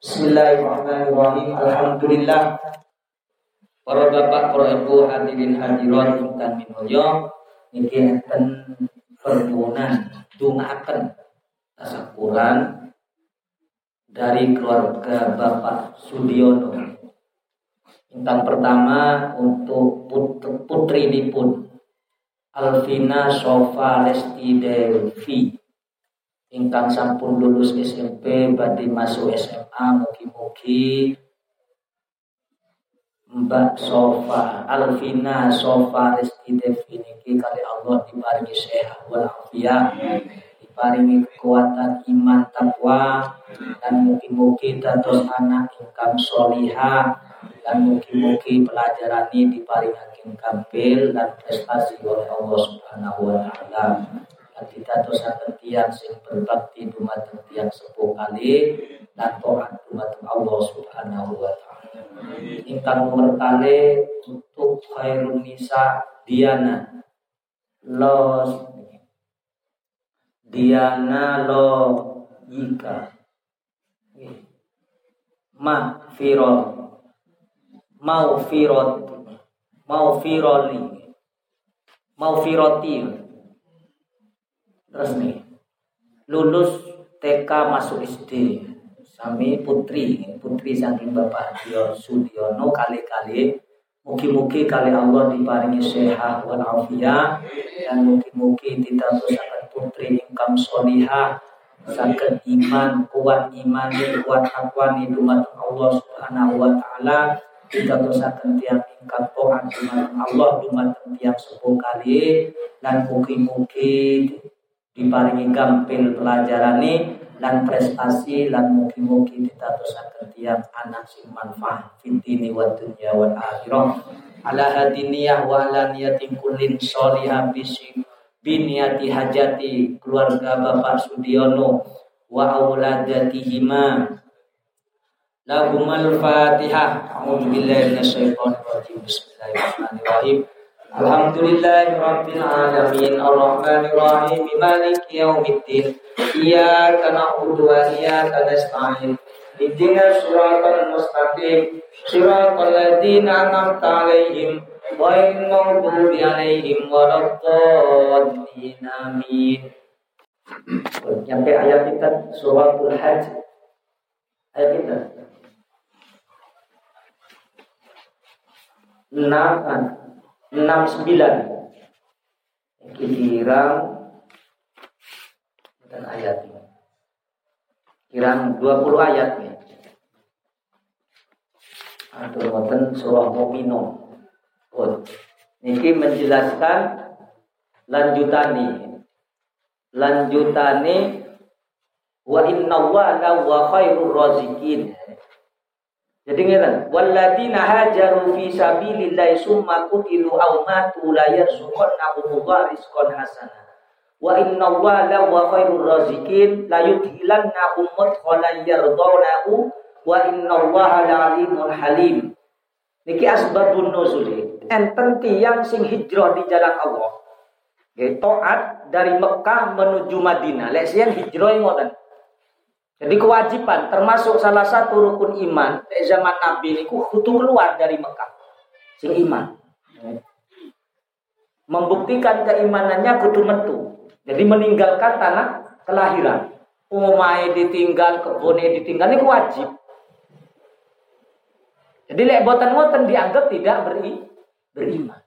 Bismillahirrahmanirrahim. Alhamdulillah. Para bapak, para ibu, hadirin hadirat ingkang minulya niki enten permohonan dongaaken tasakuran dari keluarga Bapak Sudiono. Yang pertama untuk putri ini pun Alvina Sofa Lesti Devi ingkang sampun lulus SMP badhe masuk SMA mugi-mugi Mbak Sofa Alvina Sofa Rizki Devi niki kali Allah diparingi sehat wal afiat diparingi kekuatan iman takwa dan mugi-mugi dados anak ingkang soliha dan mugi-mugi pelajaran ini diparingi ingkang dan prestasi oleh Allah Subhanahu wa taala dan tidak dosa tiang sing berbakti dumateng tiang sepuh kali dan taat dumateng Allah Subhanahu wa taala. Ingkang nomor kali untuk khairun nisa Diana. Lo Diana lo Yika ma firot mau firot mau firoli mau firoti nih lulus TK masuk SD Sami putri, putri saking Bapak Dio Sudiono kali-kali. Mugi-mugi kali Allah diparingi sehat wal afiat. Dan mugi-mugi tidak dosakan putri ingkang solihah. Sakit iman, kuat iman, kuat akwani dumateng Allah Subhanahu wa taala. Tidak dosakan tiang taat dumateng Allah dumateng tiang sepuh kali. Dan mugi-mugi diparingi gampil pelajaran ini lan prestasi lan mugi-mugi ditadosaken tiang anak sing manfaat. Fitini wa dunya wal akhirah. Ala hadiniyah wa ala niyatin kullin sholihah bisi biniyati hajati keluarga Bapak Sudiono wa auladatihima lahumal fatihah. A'udzu billahi minasyaitonir rajim bismillahirrahmanirrahim Alhamdulillahi Rabbil Alamin. Ar-Rahmanir-Rahim. Maliki Yawmiddin Iyaka na'budu wa iyaka nasta'in. Ihdina siratal mustaqim. Siratal ladzina an'amta 'alaihim ghairil maghdubi 'alaihim waladdallin amin. Sampai ayat kita suratul Hajj. Ayat kita. Nah, 69 kirang dan ayat ini kirang 20 ayat ya atau ngoten surah Mu'minun pun. Niki menjelaskan lanjutani. Lanjutani wa inna wa khairur razikin jadi ngeten, walladzina hajaru fi sabilillahi summa qutilu aw matu la yarzuqannahum rizqan hasana. Wa inna Allaha la wa khairur razikin la yudkhilannahum mudkhalan yardawnahu wa inna Allaha la alimul halim. Niki asbabun nuzul. Enten tiyang sing hijrah di jalan Allah. Nggih, taat dari Mekah menuju Madinah. Lek sian hijrah ngoten. Jadi kewajiban termasuk salah satu rukun iman di zaman Nabi ini kudu keluar dari Mekah. Sing iman. Membuktikan keimanannya kudu metu. Jadi meninggalkan tanah kelahiran. Umai ditinggal, kebunnya ditinggal ini wajib. Jadi lek boten ngoten dianggap tidak beri, beriman.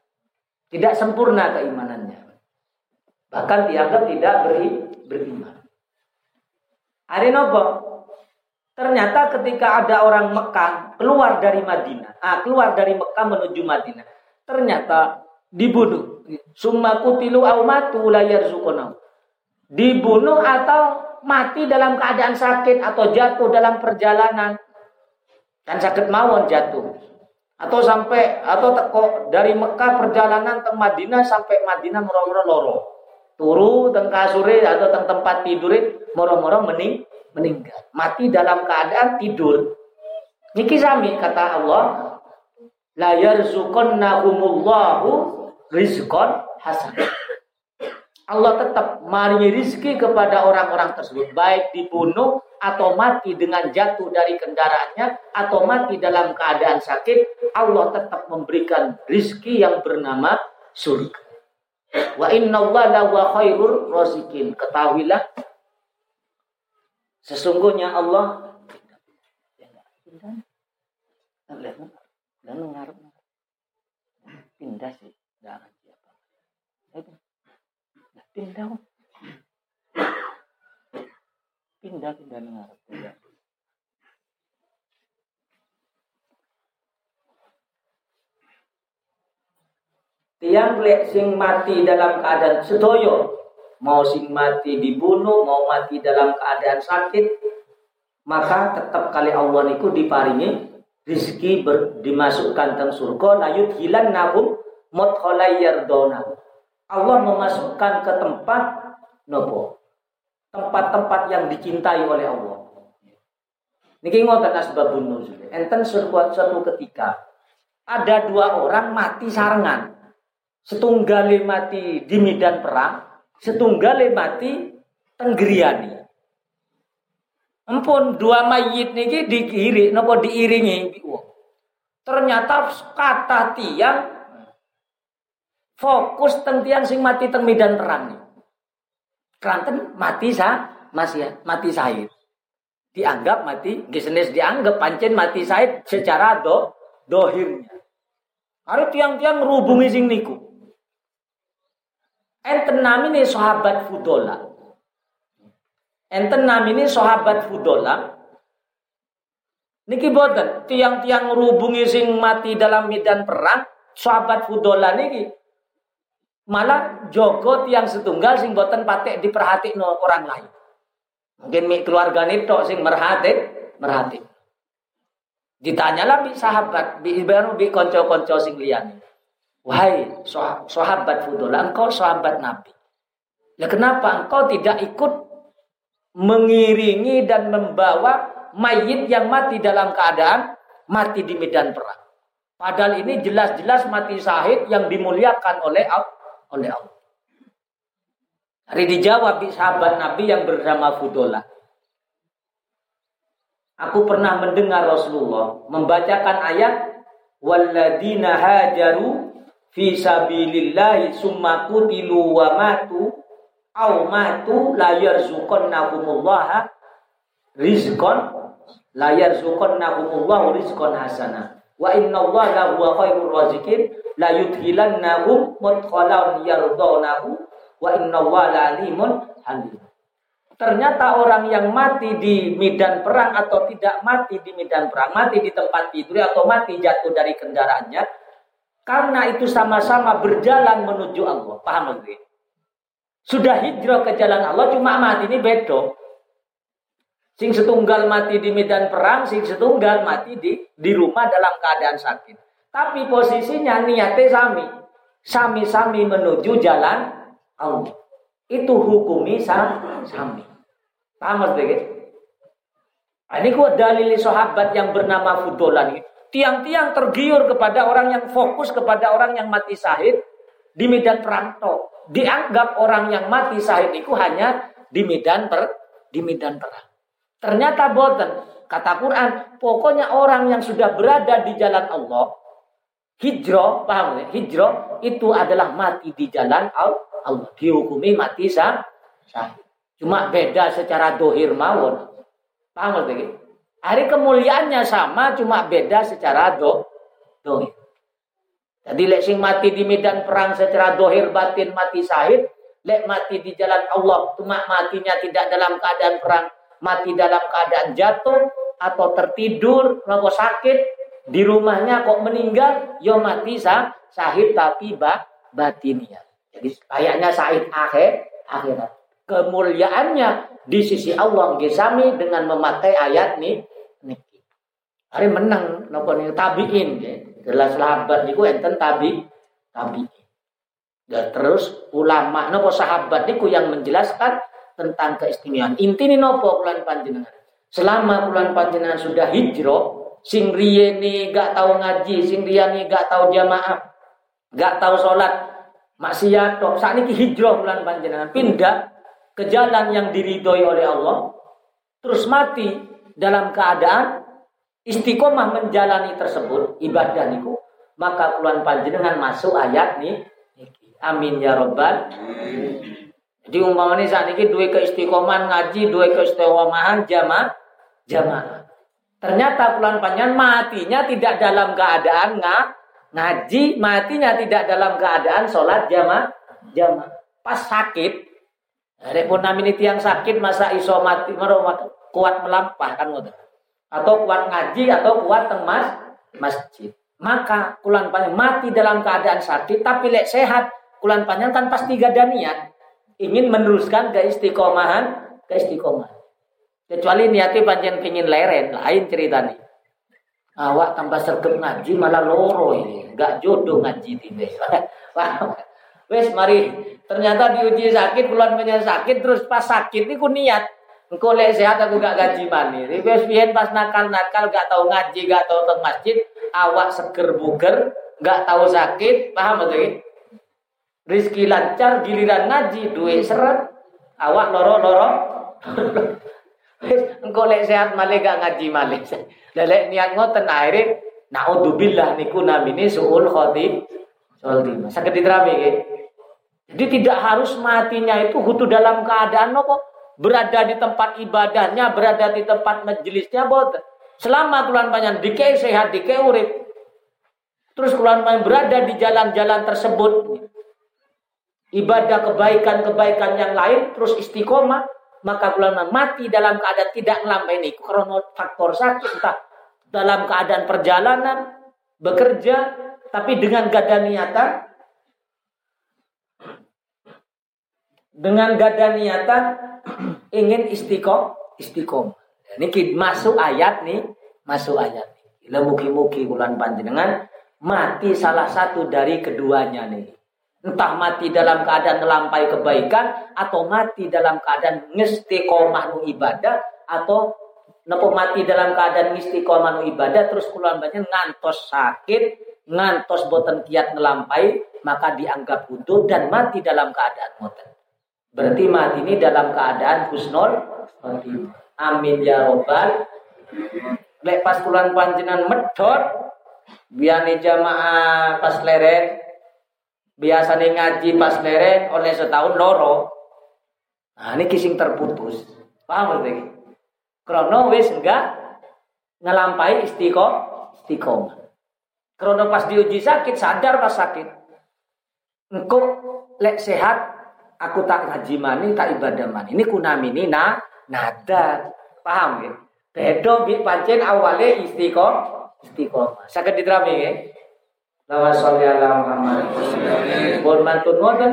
Tidak sempurna keimanannya. Bahkan dianggap tidak beri, beriman. Hari nopo. Ternyata ketika ada orang Mekah keluar dari Madinah, ah, keluar dari Mekah menuju Madinah, ternyata dibunuh. Summa kutilu au matu la Dibunuh atau mati dalam keadaan sakit atau jatuh dalam perjalanan dan sakit mawon jatuh atau sampai atau teko dari Mekah perjalanan ke Madinah sampai Madinah moro-moro loro turu teng kasure atau teng tempat tidur moro-moro mening meninggal. Mati dalam keadaan tidur. Niki sami kata Allah la yarzuqannahumullahu rizqan hasan. Allah tetap maringi rizki kepada orang-orang tersebut. Baik dibunuh atau mati dengan jatuh dari kendaraannya atau mati dalam keadaan sakit, Allah tetap memberikan rizki yang bernama surga. Wa inna Allah wa khairur razikin. Ketahuilah sesungguhnya Allah pindah. Sih. Siapa pindah pindah pindah pindah tiang lek sing mati dalam keadaan sedoyo mau sing mati dibunuh mau mati dalam keadaan sakit maka tetap kali Allah niku diparingi rizki ber, dimasukkan ke surga layut hilan nahum mutkhalayyardona Allah memasukkan ke tempat nopo tempat-tempat yang dicintai oleh Allah. Niki ngoten asbabun nuzul. Enten suatu ketika ada dua orang mati sarangan. Setunggal mati di medan perang, setunggal mati tenggriani. Empun dua mayit niki diiring napa diiringi Ternyata kata tiang fokus tentian sing mati teng medan perang nih. Keranten mati sa masih ya, mati sahid. Dianggap mati, gisnes dianggap pancen mati sahid secara do dohirnya. Hari tiang-tiang merubungi sing niku. Enten namine sahabat Fudola. Enten namine sahabat Fudola. Niki boten tiang-tiang merubungi sing mati dalam medan perang, sahabat Fudola niki malah jogo tiang setunggal sing boten patek no orang lain. Mungkin mi keluarga tok sing merhati, merhati. Ditanyalah bi sahabat, bi baru bi konco-konco sing liyane. Wahai sahabat Fudola, engkau sahabat Nabi. Ya kenapa engkau tidak ikut mengiringi dan membawa mayit yang mati dalam keadaan mati di medan perang? Padahal ini jelas-jelas mati syahid yang dimuliakan oleh oleh Allah. Hari dijawab di sahabat Nabi yang bernama Fudola. Aku pernah mendengar Rasulullah membacakan ayat Walladina hajaru fi sabilillahi summa kutilu wa matu au matu la yarzuqannahumullah rizqan la yarzuqannahumullah rizqan hasana wa inna Allah huwa khairur razikin la yudhilannahum mudkhalan yardawnahu wa inna la alimun halim. Ternyata orang yang mati di medan perang atau tidak mati di medan perang, mati di tempat tidur atau mati jatuh dari kendaraannya, karena itu sama-sama berjalan menuju Allah. Paham nggak? Sudah hijrah ke jalan Allah, cuma mati ini bedo. Sing setunggal mati di medan perang, sing setunggal mati di di rumah dalam keadaan sakit. Tapi posisinya niatnya sami. Sami-sami menuju jalan Allah. Itu hukumi sami. Paham maksudnya? Ini kuat dalil sahabat yang bernama Fudolan ini. Tiang-tiang tergiur kepada orang yang fokus kepada orang yang mati sahid di medan perang. Dianggap orang yang mati sahid itu hanya di medan per di medan perang. Ternyata boten. Kata Quran, pokoknya orang yang sudah berada di jalan Allah, Hijrah, paham ya? Hijrah itu adalah mati di jalan Allah. Dihukumi mati sah. Cuma beda secara dohir mawon. Paham ya? Hari kemuliaannya sama, cuma beda secara do, dohir. Jadi lek sing mati di medan perang secara dohir batin mati sahid, lek mati di jalan Allah, cuma matinya tidak dalam keadaan perang, mati dalam keadaan jatuh atau tertidur, atau sakit, di rumahnya kok meninggal, yo mati sah, sahid tapi ba, batinnya. Jadi kayaknya sahid akhir akhirat. Kemuliaannya di sisi Allah gesami dengan memakai ayat nih. Hari menang nopo nih tabiin ya. Jelas sahabat niku enten tabi tabiin. Dan terus ulama nopo sahabat niku yang menjelaskan tentang keistimewaan. Inti ini nopo bulan panjenengan. Selama bulan panjenengan sudah hijrah, sing nih gak tahu ngaji, sing nih gak tahu jamaah, gak tahu sholat, maksiat tok. Saat ini hijrah bulan panjenengan pindah ke jalan yang diridhoi oleh Allah. terus mati dalam keadaan istiqomah menjalani tersebut ibadah niku maka kuluan panjenengan masuk ayat nih amin ya robbal jadi umpamanya saat ini dua keistiqomahan ngaji, dua keistiqomahan jamaah, jamaah. Ternyata bulan panjang matinya tidak dalam keadaan nga, ngaji, matinya tidak dalam keadaan sholat jamaah, jamaah. Pas sakit, Rek pun ini tiang sakit masa iso mati kuat melampah kan Atau kuat ngaji atau kuat temas masjid. Maka kulan panjang mati dalam keadaan sakit tapi lek sehat kulan panjang kan pasti gada niat ingin meneruskan keistiqomahan, keistiqomahan. Kecuali niatnya panjang pingin leren, lain cerita nih. Awak tambah sergap ngaji malah loro ini, nggak jodoh ngaji ini. Wes mari, ternyata diuji sakit, bulan punya sakit, terus pas sakit ini ku niat. Engkau lek sehat aku gak gaji mani. Wes biyen pas nakal-nakal gak tahu ngaji, gak tahu teng masjid, awak seger buger, gak tahu sakit, paham betul? Rizki lancar giliran ngaji duit seret. Awak loro-loro. Engkau lek sehat male gak ngaji male. Lek niat ngoten akhirnya naudzubillah niku namine suul khotim. Khotim. Saged diterami. Jadi tidak harus matinya itu hutu dalam keadaan nopo berada di tempat ibadahnya, berada di tempat majelisnya boten. Selama bulan panjang dikei sehat, dikei urip. Terus bulan panjang berada di jalan-jalan tersebut, ibadah kebaikan-kebaikan yang lain terus istiqomah maka ulama mati dalam keadaan tidak melampai ini karena faktor sakit entah dalam keadaan perjalanan bekerja tapi dengan gada niatan dengan gada niatan ingin istiqom istiqom. Ini masuk ayat nih masuk ayat nih. Mugi-mugi panjenengan mati salah satu dari keduanya nih. Entah mati dalam keadaan melampai kebaikan atau mati dalam keadaan ngestiqomah ibadah atau nopo mati dalam keadaan istiqomah ibadah terus kuluan banyak ngantos sakit, ngantos boten kiat melampai maka dianggap butuh dan mati dalam keadaan moten. Berarti mati ini dalam keadaan husnul Amin ya robbal. Lek pas kuluan panjenan medot biane jamaah pas leret biasanya ngaji pas lereng oleh setahun loro. Nah, ini kising terputus. Paham berarti? Krono wis enggak ngelampai istiqo istiqomah. Krono pas diuji sakit sadar pas sakit. Engkau lek sehat aku tak ngaji mani tak ibadah mani. Ini kunamini na nada. Paham ya? Bedo bi pancen awale istiqomah istiqomah. Sakit diterami ya? Lawa sholli ala Muhammad. Pun mantun ngoten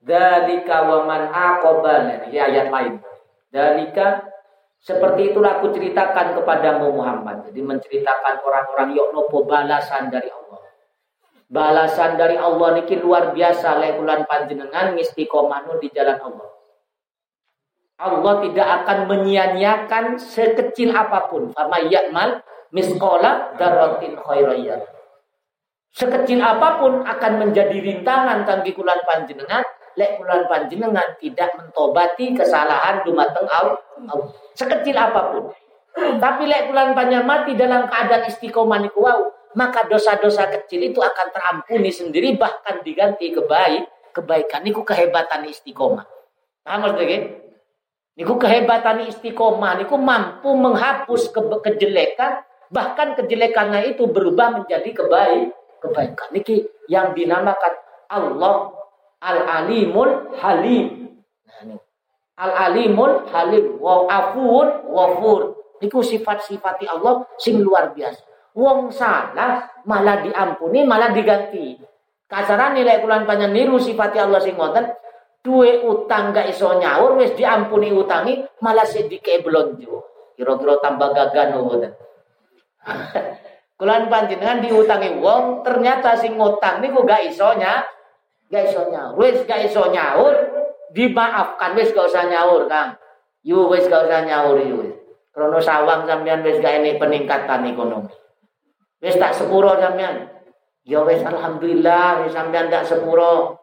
dalika wa man aqaba ini ayat lain. Dalika seperti itulah aku ceritakan kepadamu Muhammad. Jadi menceritakan orang-orang yok nopo balasan dari Allah. Balasan dari Allah niki luar biasa lekulan panjenengan ngistiqomahnu di jalan Allah. Allah tidak akan menyia-nyiakan sekecil apa pun. Fama ya'mal misqala darratin khairayat. Sekecil apa pun akan menjadi rintangan kangge kulan panjenengan lek kulan panjenengan tidak mentobati kesalahan dumateng Allah. Sekecil apa pun. Tapi lek kulan panjenengan mati dalam keadaan istiqomah niku maka dosa-dosa kecil itu akan terampuni sendiri bahkan diganti kebaik kebaikan niku kehebatan istiqomah. Paham maksudnya? Niku kehebatan istiqomah niku mampu menghapus ke kejelekan bahkan kejelekannya itu berubah menjadi kebaik kebaikan. Niki yang dinamakan Allah Al-Alimul Halim. Nah, Al-Alimul Halim wa afun wafur. Niku sifat-sifati Allah sing luar biasa. Wong salah malah diampuni malah diganti. Kasaran nilai kulan panjang niru sifati Allah sing ngoten. Duwe utang gak iso nyaur wis diampuni utangi malah sedikit belonjo. Kira-kira tambah gagan ngoten. Kulan panjenengan diutangi wong, ternyata sing ngutang niku gak isonya, gak iso nyaur. Wis gak iso nyaur, dimaafkan wis gak usah nyaur, Kang. Yu wis gak usah nyaur yu. Krono sawang sampean wis gak ini peningkatan ekonomi. Wis tak sepuro sampean. Ya wis alhamdulillah wis sampean tak sepuro.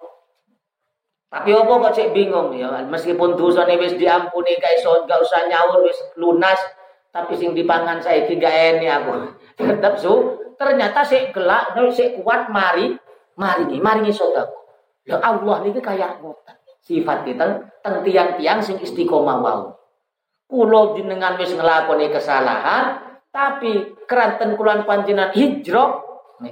Tapi opo kok cek bingung ya, meskipun dosane wis diampuni guys, so gak usah nyaur wis lunas, tapi sing dipangan saya gak ini aku. Tetap su, ternyata sik gelak, sik kuat mari, mari mari saudaraku. Ya Allah niki kayak ngoten. Sifat kita teng tiang-tiang sing istiqomah wau. Kulo jenengan wis nglakoni kesalahan, tapi keranten kulan panjenengan hijrah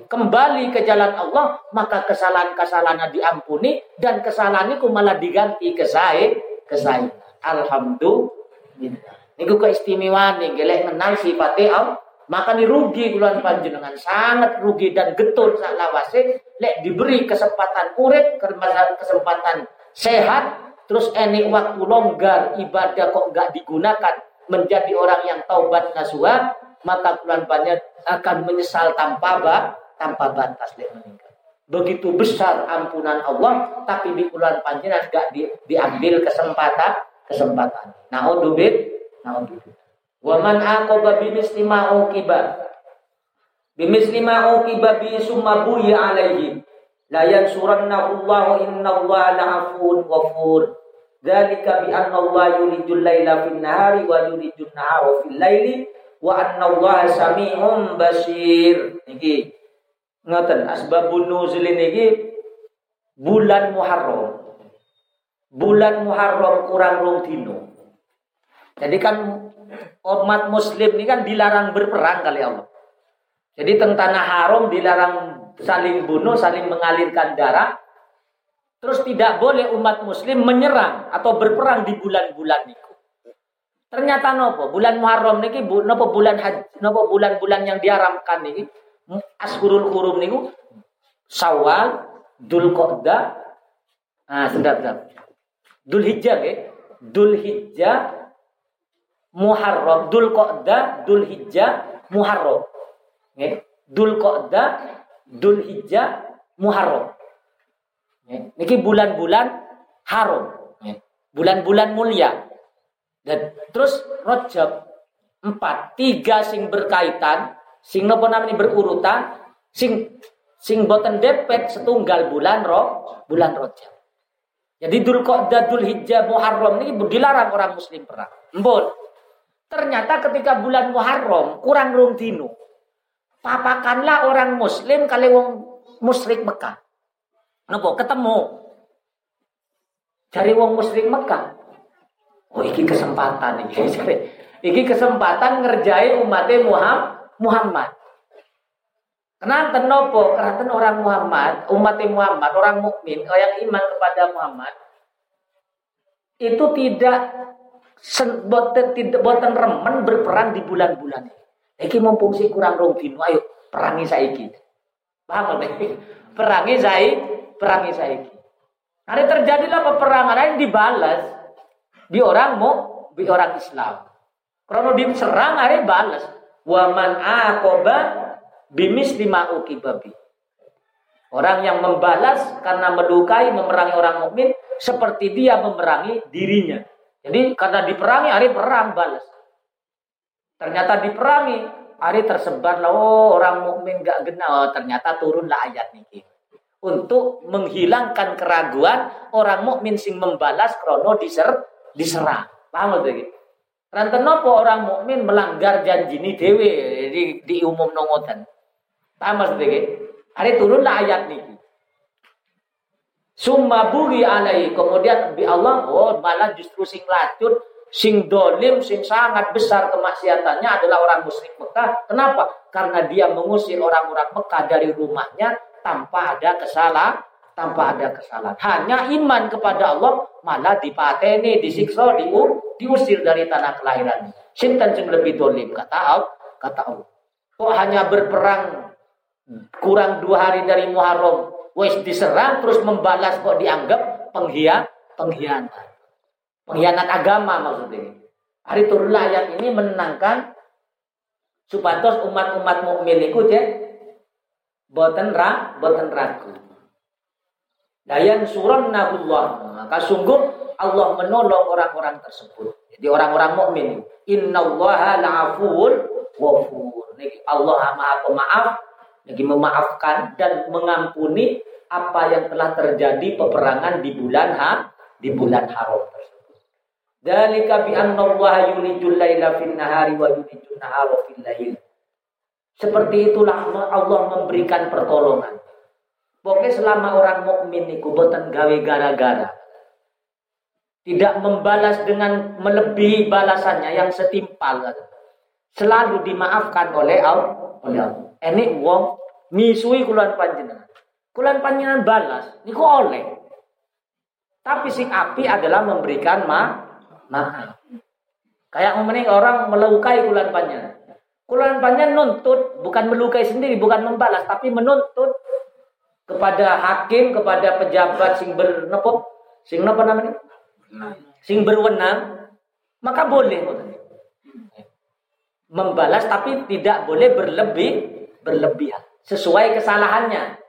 kembali ke jalan Allah, maka kesalahan-kesalahan diampuni dan kesalahan itu malah diganti ke saya, ke saya. Alhamdulillah. Niku keistimewaan nih, gelek menang sifatnya Allah. Maka ini rugi bulan panjenengan sangat rugi dan getun sak lawase lek diberi kesempatan urip, kesempatan sehat, terus ini waktu longgar ibadah kok nggak digunakan menjadi orang yang taubat nasuha, maka panjenengan akan menyesal tanpa bak, tanpa batas dia meninggal. Begitu besar ampunan Allah, tapi di bulan panjenengan gak di, diambil kesempatan kesempatan. Naudzubillah, naudzubillah. Wa man aqaba bimisli ma uqiba bimisli ma uqiba bi summa buya alaihi la yansurannahu Allah inna Allah la'afun ghafur. Dzalika bi anna Allah yulijul laila fin nahari wa yulijul nahara fil laili wa anna Allah sami'un basir. Niki Ngoten asbabun nuzul ini bulan Muharram. Bulan Muharram kurang rong dino. Jadi kan umat muslim ini kan dilarang berperang kali Allah. Jadi teng tanah haram dilarang saling bunuh, saling mengalirkan darah. Terus tidak boleh umat muslim menyerang atau berperang di bulan-bulan itu. Ternyata nopo bulan Muharram niki nopo bulan haji, nopo bulan-bulan yang diharamkan niki Ashurul Hurum niku Sawal, Dul Qa'dah, ah sedap sedap. Dul Hijjah nggih. Dul Hijjah Muharram, Dul Qa'dah, Dul Hijjah Muharram. Nggih. Dul Qa'dah, Dul Hijjah Muharram. Nggih. Niki bulan-bulan haram. Bulan-bulan mulia. Dan terus Rajab empat, tiga sing berkaitan sing napa namanya berurutan sing sing boten depet setunggal bulan roh bulan Rajab. Jadi Dul Qa'dah, Dul Hijjah, Muharram ini dilarang orang muslim perang. Mbon. Ternyata ketika bulan Muharram kurang rong dino. Papakanlah orang muslim kali wong musyrik Mekah. Napa ketemu cari wong musyrik Mekah. Oh, iki kesempatan iki. iki kesempatan ngerjai umatnya Muhammad Muhammad. Kenapa nopo? Karena orang Muhammad, umat Muhammad, orang mukmin, yang iman kepada Muhammad itu tidak boten tidak boten remen berperang di bulan-bulan ini. Iki mumpung sih kurang rong ayo perangi saiki. Paham nggak? Perangi saya, perangi saiki. Nanti terjadilah peperangan yang dibalas di orang mau, di orang Islam. Kalau diserang hari balas wa man aqaba bimis lima ukibabi. Orang yang membalas karena melukai, memerangi orang mukmin seperti dia memerangi dirinya. Jadi karena diperangi, hari perang balas. Ternyata diperangi, hari tersebarlah oh orang mukmin gak kenal. Oh, ternyata turunlah ayat ini untuk menghilangkan keraguan orang mukmin sing membalas krono diser diserang. Paham gitu? Ranten orang mukmin melanggar janji ini dewe di, di umum nongotan. Tamas dege. Hari turunlah ayat ini. Summa buri alai. Kemudian bi Allah, oh malah justru sing lacut, sing dolim, sing sangat besar kemaksiatannya adalah orang musyrik Mekah. Kenapa? Karena dia mengusir orang-orang Mekah dari rumahnya tanpa ada kesalahan tanpa ada kesalahan. Hanya iman kepada Allah malah dipateni, disiksa, diu, diusir dari tanah kelahiran. Sinten sing lebih dolim kata Allah, kata Allah. Kok hanya berperang kurang dua hari dari Muharram, wes diserang terus membalas kok dianggap pengkhianat, pengkhianat. Pengkhianat agama maksudnya. Hari turunlah ayat ini menenangkan supados umat-umat mukmin ya boten ra, boten ragu. Dayan suran nabullah. Maka sungguh Allah menolong orang-orang tersebut. Jadi orang-orang mukmin. Inna Allah la'afun wafur. Allah maha pemaaf. Lagi memaafkan dan mengampuni apa yang telah terjadi peperangan di bulan ha di bulan haram tersebut. Dalika bi anna Allah yulijul laila nahari wa yulijul nahara fil. Seperti itulah Allah memberikan pertolongan. Pokoknya selama orang mukmin niku boten gawe gara-gara. Tidak membalas dengan melebihi balasannya yang setimpal. Selalu dimaafkan oleh Allah. Ini wong misui kulan panjenengan. Kulan panjenengan balas, niku oleh. Tapi sing api adalah memberikan ma maaf. Kayak ngomongin orang melukai kulan panjenengan. Kulan panjenengan nuntut, bukan melukai sendiri, bukan membalas, tapi menuntut kepada hakim, kepada pejabat sing bernepok, sing apa namanya? Sing berwenang, maka boleh membalas tapi tidak boleh berlebih berlebihan sesuai kesalahannya.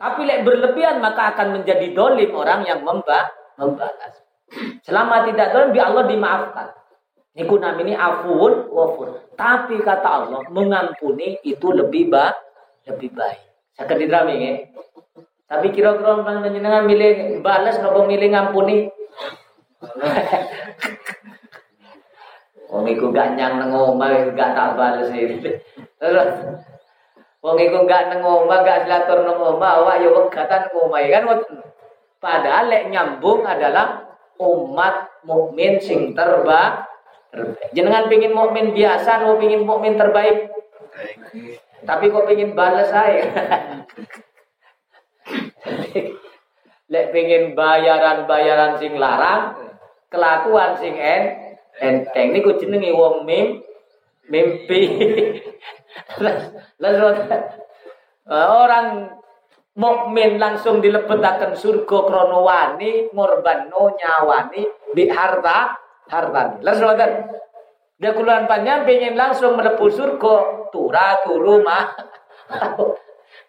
Tapi lek berlebihan maka akan menjadi dolim orang yang memba membalas. Selama tidak dolim, Allah dimaafkan. Niku ini afun wafur. Tapi kata Allah mengampuni itu lebih baik, lebih baik. Saya didrami ya. Tapi kira-kira panjenengan milih balas nopo milih ngampuni? Wong iku gak nyang nang omah gak tak bales iki. Terus wong iku gak nang omah gak silatur nang omah awak yo wegatan omah kan Padahal lek nyambung adalah umat mukmin sing terbaik. Jangan pingin mukmin biasa, mau pingin mukmin terbaik. Tapi kok pingin balas saya. Lek pengen bayaran-bayaran sing larang, kelakuan sing en enteng niku jenenge wong mim mimpi. Lalu orang mukmin langsung dilebetaken surga krana wani ngorbano nyawani di harta harta. Lalu dia kuluan panjang pengen langsung melepuh surga tura turu mah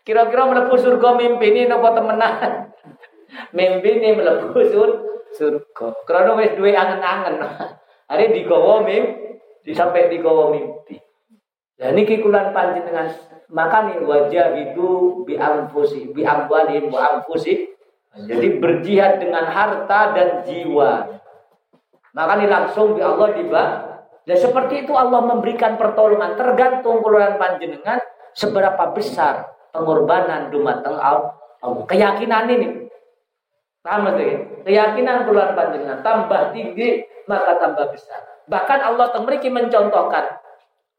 Kira-kira melepuh surga mimpi ini nopo temenan. mimpi ini melepuh sur surga. Karena wis duwe angen-angen. Hari digawa mimpi, sampai digawa mimpi. Dan ini kikulan dengan maka nih wajah itu bi amfusi, bi amwalin wa amfusi. Jadi berjihad dengan harta dan jiwa. Maka ini langsung di Allah diba. Dan seperti itu Allah memberikan pertolongan tergantung keluaran panjenengan seberapa besar pengorbanan dumateng Allah. Keyakinan ini. Paham ya? Keyakinan bulan panjenengan tambah tinggi maka tambah besar. Bahkan Allah temriki mencontohkan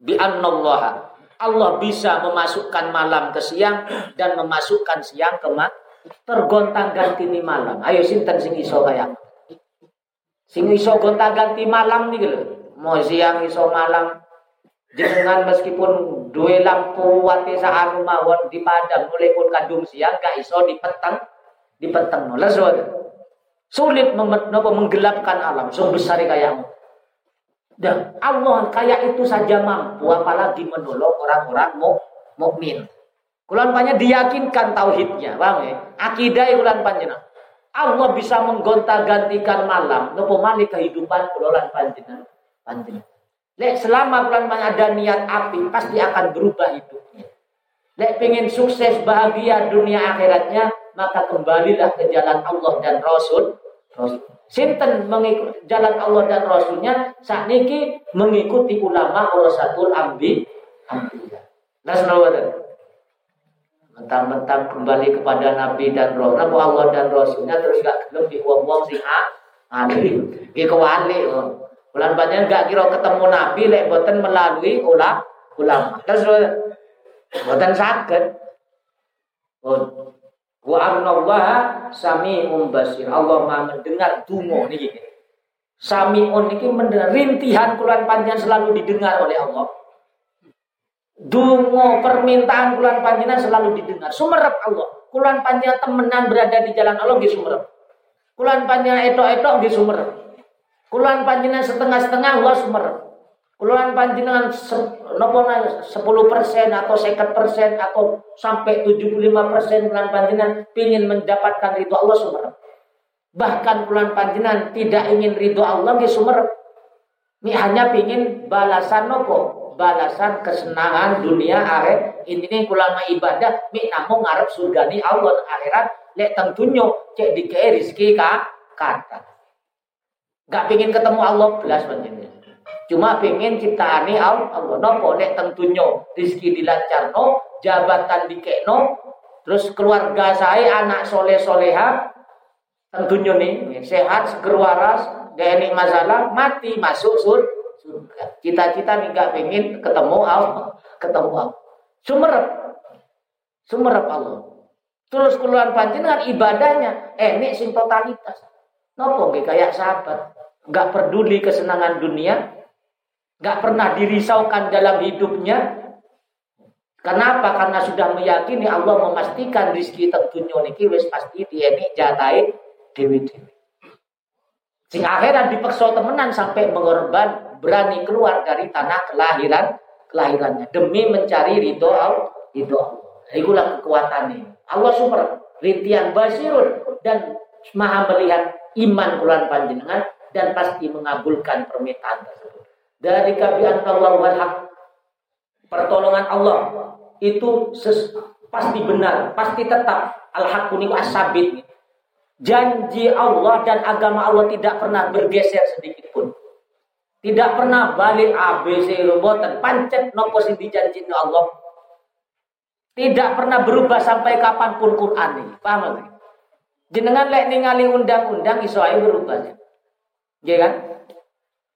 bi annallaha Allah bisa memasukkan malam ke siang dan memasukkan siang ke malam. Tergontang ganti ni malam. Ayo sinten sing iso kaya. Sing iso gonta ganti malam nih lho. Mau siang iso malam Jenengan meskipun dua lampu wati saan mawon di padang mulai pun kandung siang gak iso di petang di petang no sulit nopo menggelapkan alam so besar kayak dan Allah kayak itu saja mampu apalagi menolong orang-orang mukmin. Kulan panjang diyakinkan tauhidnya, bang ya? Akidah kulan panjang. Allah bisa menggonta-gantikan malam, nopo malik kehidupan kulan panjang. Lek selama bulan ada niat api, pasti akan berubah hidupnya. Lek pengen sukses, bahagia dunia akhiratnya, maka kembalilah ke jalan Allah dan Rasul. Sinten mengikut jalan Allah dan Rasulnya, saat ini mengikuti ulama Rasul Ambi. Nah, Mentang-mentang kembali kepada Nabi dan Rasul, Nabi Allah dan Rasulnya terus gak gelem di uang-uang sing ahli. Iki kewali. Bulan panjang gak kira ketemu Nabi lek boten melalui ulah ulama. Terus boten sakit. Wa Allah sami'un basir. Allah Maha mendengar donga niki. Sami'un niki mendengar rintihan kulan panjang selalu didengar oleh Allah. Dungo permintaan kulan panjenengan selalu didengar. Sumerep Allah. Kulan panjang temenan berada di jalan Allah nggih sumerep. Kulan panjang etok-etok nggih sumerep. Kuluan panjenengan setengah-setengah Allah sumer. Kuluan panjenengan nopo 10 persen atau 50 persen atau sampai 75 persen kuluan panjenengan ingin mendapatkan ridho Allah sumer. Bahkan kuluan panjenengan tidak ingin ridho Allah di sumer. Ini hanya ingin balasan nopo balasan kesenangan dunia akhirat ini kulama ibadah mi namung ngarep surga ni Allah akhirat lek tentunya cek dikei ka kata gak pingin ketemu Allah belas penting cuma pingin ciptaani Allah nopo lek tentunya rizki dilancarno jabatan dikekno terus keluarga saya anak soleh soleha tentunya nih sehat seger waras gak ini masalah mati masuk sur. Cita-cita nih gak pengen ketemu Allah, ketemu Allah. Sumerep, sumerep Allah. Terus keluar panjenengan ibadahnya, ini sing totalitas. Nopo gak kayak sahabat, gak peduli kesenangan dunia, gak pernah dirisaukan dalam hidupnya. Kenapa? Karena sudah meyakini Allah memastikan rizki tentunya niki wis pasti dia ini jatai dewi-dewi. Sing akhirat dipaksa temenan sampai mengorban berani keluar dari tanah kelahiran kelahirannya demi mencari ridho Allah. Ridho Allah. Itulah kekuatannya. Allah super rintian basirun dan maha melihat iman bulan panjenengan dan pasti mengabulkan permintaan tersebut. Dari kabian Allah haq pertolongan Allah itu ses, pasti benar, pasti tetap al-hakuni asabit. Janji Allah dan agama Allah tidak pernah bergeser sedikit pun. Tidak pernah balik ABC robotan pancet nopo sing dijanjin Allah. Tidak pernah berubah sampai kapan pun Quran ini. Paham? Jenengan lek ningali undang-undang iso ae berubah. Ya kan?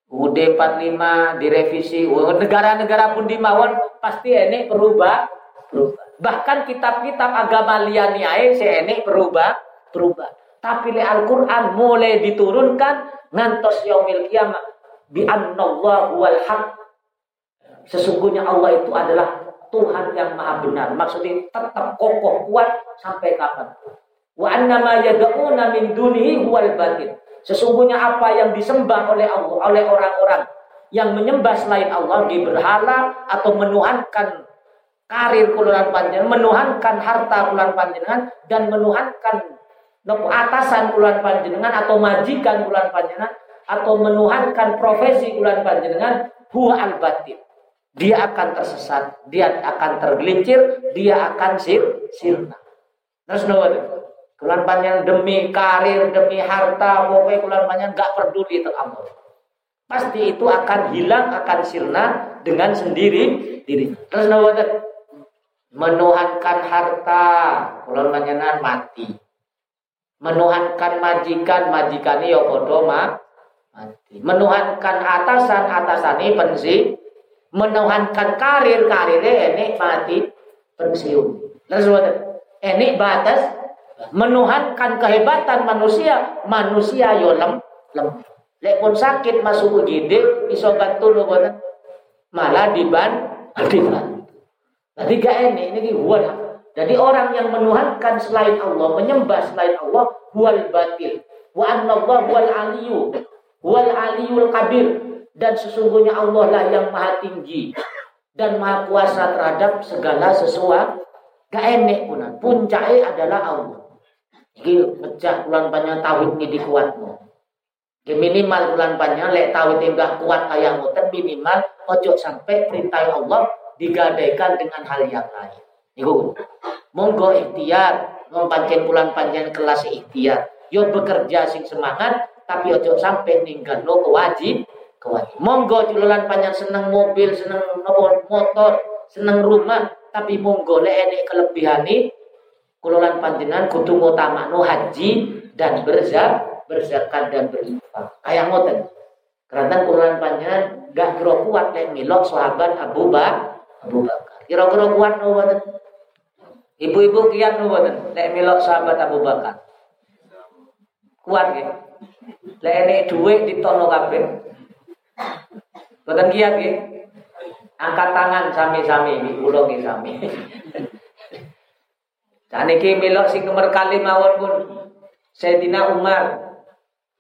UD 45 direvisi, negara-negara pun dimawon pasti ini berubah, berubah. Bahkan kitab-kitab agama liani ae ini berubah, berubah. Tapi le Al-Qur'an mulai diturunkan ngantos yaumil kiamat bi annallahu wal haq. Sesungguhnya Allah itu adalah Tuhan yang maha benar. Maksudnya tetap kokoh kuat sampai kapan. Wa annama yad'una min dunihi huwal batin. Sesungguhnya apa yang disembah oleh Allah oleh orang-orang yang menyembah selain Allah di berhala atau menuhankan karir kululan panjenengan, menuhankan harta kululan panjenengan dan menuhankan atasan kululan panjenengan atau majikan kululan panjenengan atau menuhankan profesi bulan panjenengan huwa al dia akan tersesat dia akan tergelincir dia akan sir sirna. Terus bulan panjenengan demi karir demi harta pokoknya bulan panjenengan gak peduli Allah pasti itu akan hilang akan sirna dengan sendiri diri terus nawa menuhankan harta bulan panjenengan mati menuhankan majikan majikan ya padha mati. Menuhankan atasan, atasan ini pensiun. Menuhankan karir, karirnya ini mati pensiun. Lalu ini batas menuhankan kehebatan manusia, manusia yo lem lem. Lek sakit masuk UGD, iso bantu lo Malah diban, diban. Jadi gak ini, ini huwal. Jadi orang yang menuhankan selain Allah, menyembah selain Allah, huwal batil. Wa anna Allah huwal aliyu wal aliyul kabir dan sesungguhnya Allah lah yang maha tinggi dan maha kuasa terhadap segala sesuatu gak enek pun puncaknya adalah Allah iki pecah bulan panjang tauhid ini dikuatmu. Ya minimal bulan panjang lek tauhid enggak kuat kayak ngoten minimal ojo sampai perintah Allah digadaikan dengan hal yang lain. Iku. Monggo ikhtiar mempancen bulan panjang kelas ikhtiar. Yo bekerja sing semangat tapi ojo sampai ninggal lo kewajib kewajib. Monggo jualan panjang seneng mobil seneng motor seneng rumah tapi monggo le enek kelebihan nih kulolan panjenengan kudu utama no haji dan berzak berzakat dan berinfak kayak ngoten karena kulolan panjenengan gak kira kuat lek milok sahabat Abu Bakar Abu Bakar kira-kira kuat no ibu-ibu kian no lek milok sahabat Abu Bakar kuat ya ini duit ditokno kabeh. Boten kiat nggih. Angkat tangan sami-sami kula nggih sami. Saniki milok sing nomor kali mawon pun Sayyidina Umar.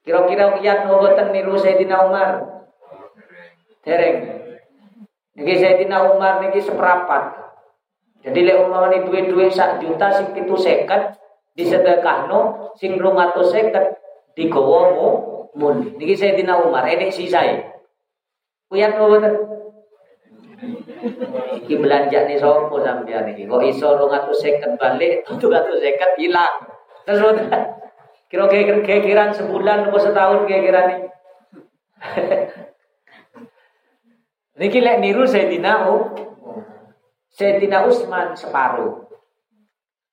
Kira-kira kiat boten niru Sayyidina Umar. Dereng. Niki Sayyidina Umar niki seperapat. Jadi lek umpamane duit-duit sak juta sing pitu seket disedekahno sing 250 digawa mu muni. Niki Sayyidina Umar, ini si saya. Kuyat betul? Iki belanja nih sopo sampean iki. Kok iso 250 balik, 250 hilang. Terus kira-kira kira sebulan atau setahun kira-kira nih. Niki lek niru Sayyidina Sayyidina Utsman separuh.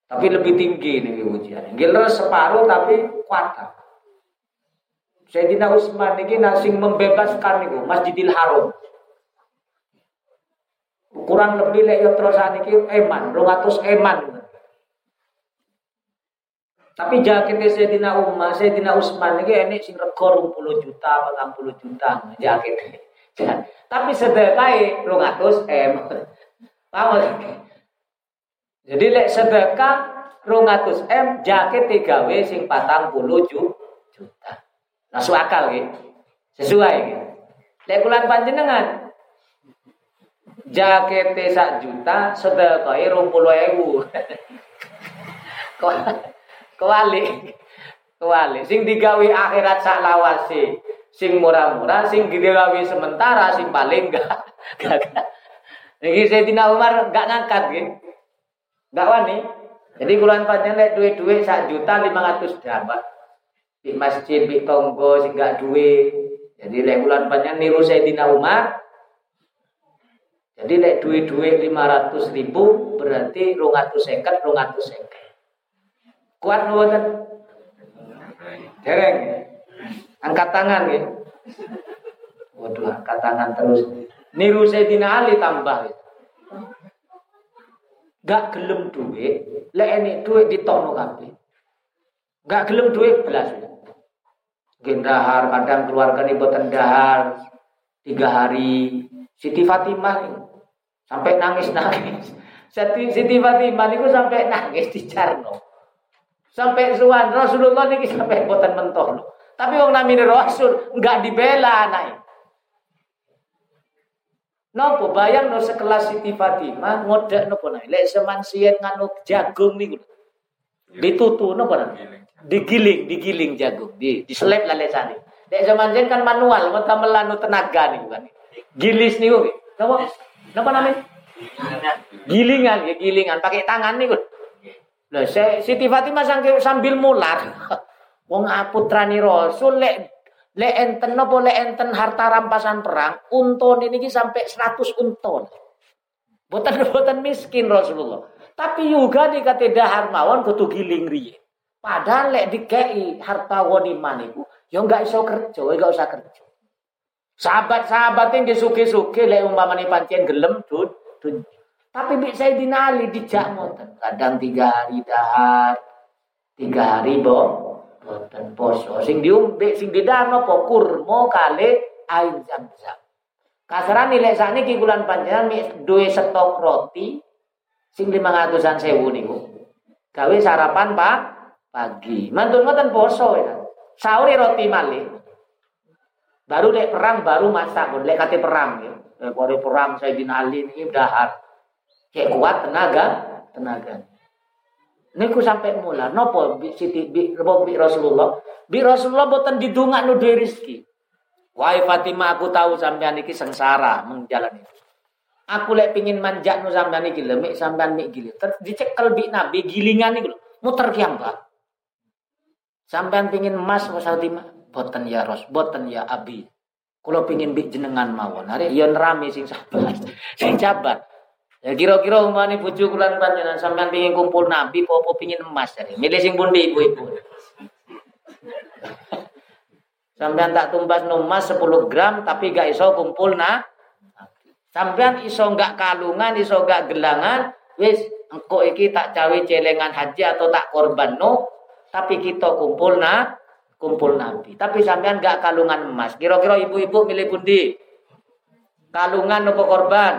Tapi lebih tinggi nih ujian. Gila separuh tapi kuat. Sayyidina Utsman niki nasing membebaskan niku Masjidil Haram. Kurang lebih lek yo terus niki eman, 200 eman. Tapi jaketnya Sayyidina Umar, Sayyidina Utsman niki enek sing rego 20 juta, 40 juta jaketnya. Tapi sedekah 200 M. Paham Jadi lek sedekah 200 M jaket 3W sing 40 juta. Masuk akal gitu. Sesuai gitu. Lek kula panjenengan jaket sak juta sedekah 20.000. Kewali. Kewali. Sing digawe akhirat sak lawase sing murah-murah, sing gawe sementara, sing paling enggak. Jadi Sayyidina Umar enggak ngangkat gitu. Enggak wani. Jadi kulan panjang lek duit-duit sak juta lima ratus dapat. Di masjid, di tonggo, sing enggak duit. Jadi lek kulan panjang niru Sayyidina Umar. Jadi lek duit-duit lima ratus ribu berarti rong seket, rong seket. Kuat nuwatan. Dereng. Angkat tangan ya. Waduh, angkat tangan terus. Niru Sayyidina Ali tambah. Ya. Gak gelem duit, lek ini duit ditono kabeh. Gak gelem duit belas. Gendahar kadang keluarga nih boten dahar tiga hari. Siti Fatimah nih, sampai nangis nangis. Siti Fatimah niku sampai nangis di Carno. Sampai suan Rasulullah nih sampai boten mentoh loh. Tapi wong namine Rasul enggak dibela anak. Nopo bayang no sekelas Siti Fatimah ngodak nopo naik. Lek seman sien nganu jagung niku. Ditutu nopo naik. Digiling, digiling jagung, di diselip lalesane. Lek zaman sien kan manual, mata melanu tenaga niku kan. Gilis niku. Nopo? Nopo namanya? Gilingan, ya gilingan pakai tangan niku. Lah Siti Fatimah sambil mular. Wong putrani Rasul lek lek enten napa lek enten harta rampasan perang, unton ini sampai 100 unton. Boten boten miskin Rasulullah. Tapi juga dikate dahar mawon kudu giling riye. Padahal lek dikei harta ghanimah niku ya enggak iso kerja, enggak usah kerja. Sahabat-sahabat yang disuke-suke lek umpamane pancen gelem dun, dun. Tapi bi Sayyidina Ali dijak ngoten. Kadang tiga hari dahar, tiga hari bo, boten poso. Sing diumbe sing didano apa kurma kali air zam-zam. Kasaran nilai sakniki bulan panjenengan mi duwe stok roti sing 500-an sewu niku. Gawe sarapan pak pagi. Mantun ngoten poso ya. Sahur roti malih baru lek perang baru masak lek kate perang ya lek perang saya bin Ali ini dahar kayak kuat tenaga tenaga Niku sampai mula. Nopo bi Siti bi, bi Rasulullah. Bi Rasulullah boten didongakno duwe rezeki. Wahai Fatimah aku tahu sampean iki sengsara menjalani itu. Aku lek pingin manjak nu sampean iki lho, mik sampean mik gili. Dicekel bi Nabi gilingan niku lho, muter kiambak. Sampean pingin emas Mas Fatimah? Boten ya Ros, boten ya Abi. Kulo pingin bi jenengan mawon. Hari yen rame sing sabar. sing sabar. Ya kira-kira umane bojo kula panjenengan sampean pengin kumpul nabi apa pengin emas jadi. Milih sing pundi ibu-ibu. sampean tak tumbas emas 10 gram tapi gak iso kumpul na. Sampean iso gak kalungan, iso gak gelangan, wis engko iki tak cawe celengan haji atau tak korban no, tapi kita kumpul na kumpul nabi. Tapi sampean gak kalungan emas. Kira-kira ibu-ibu milih pundi? Kalungan nopo korban?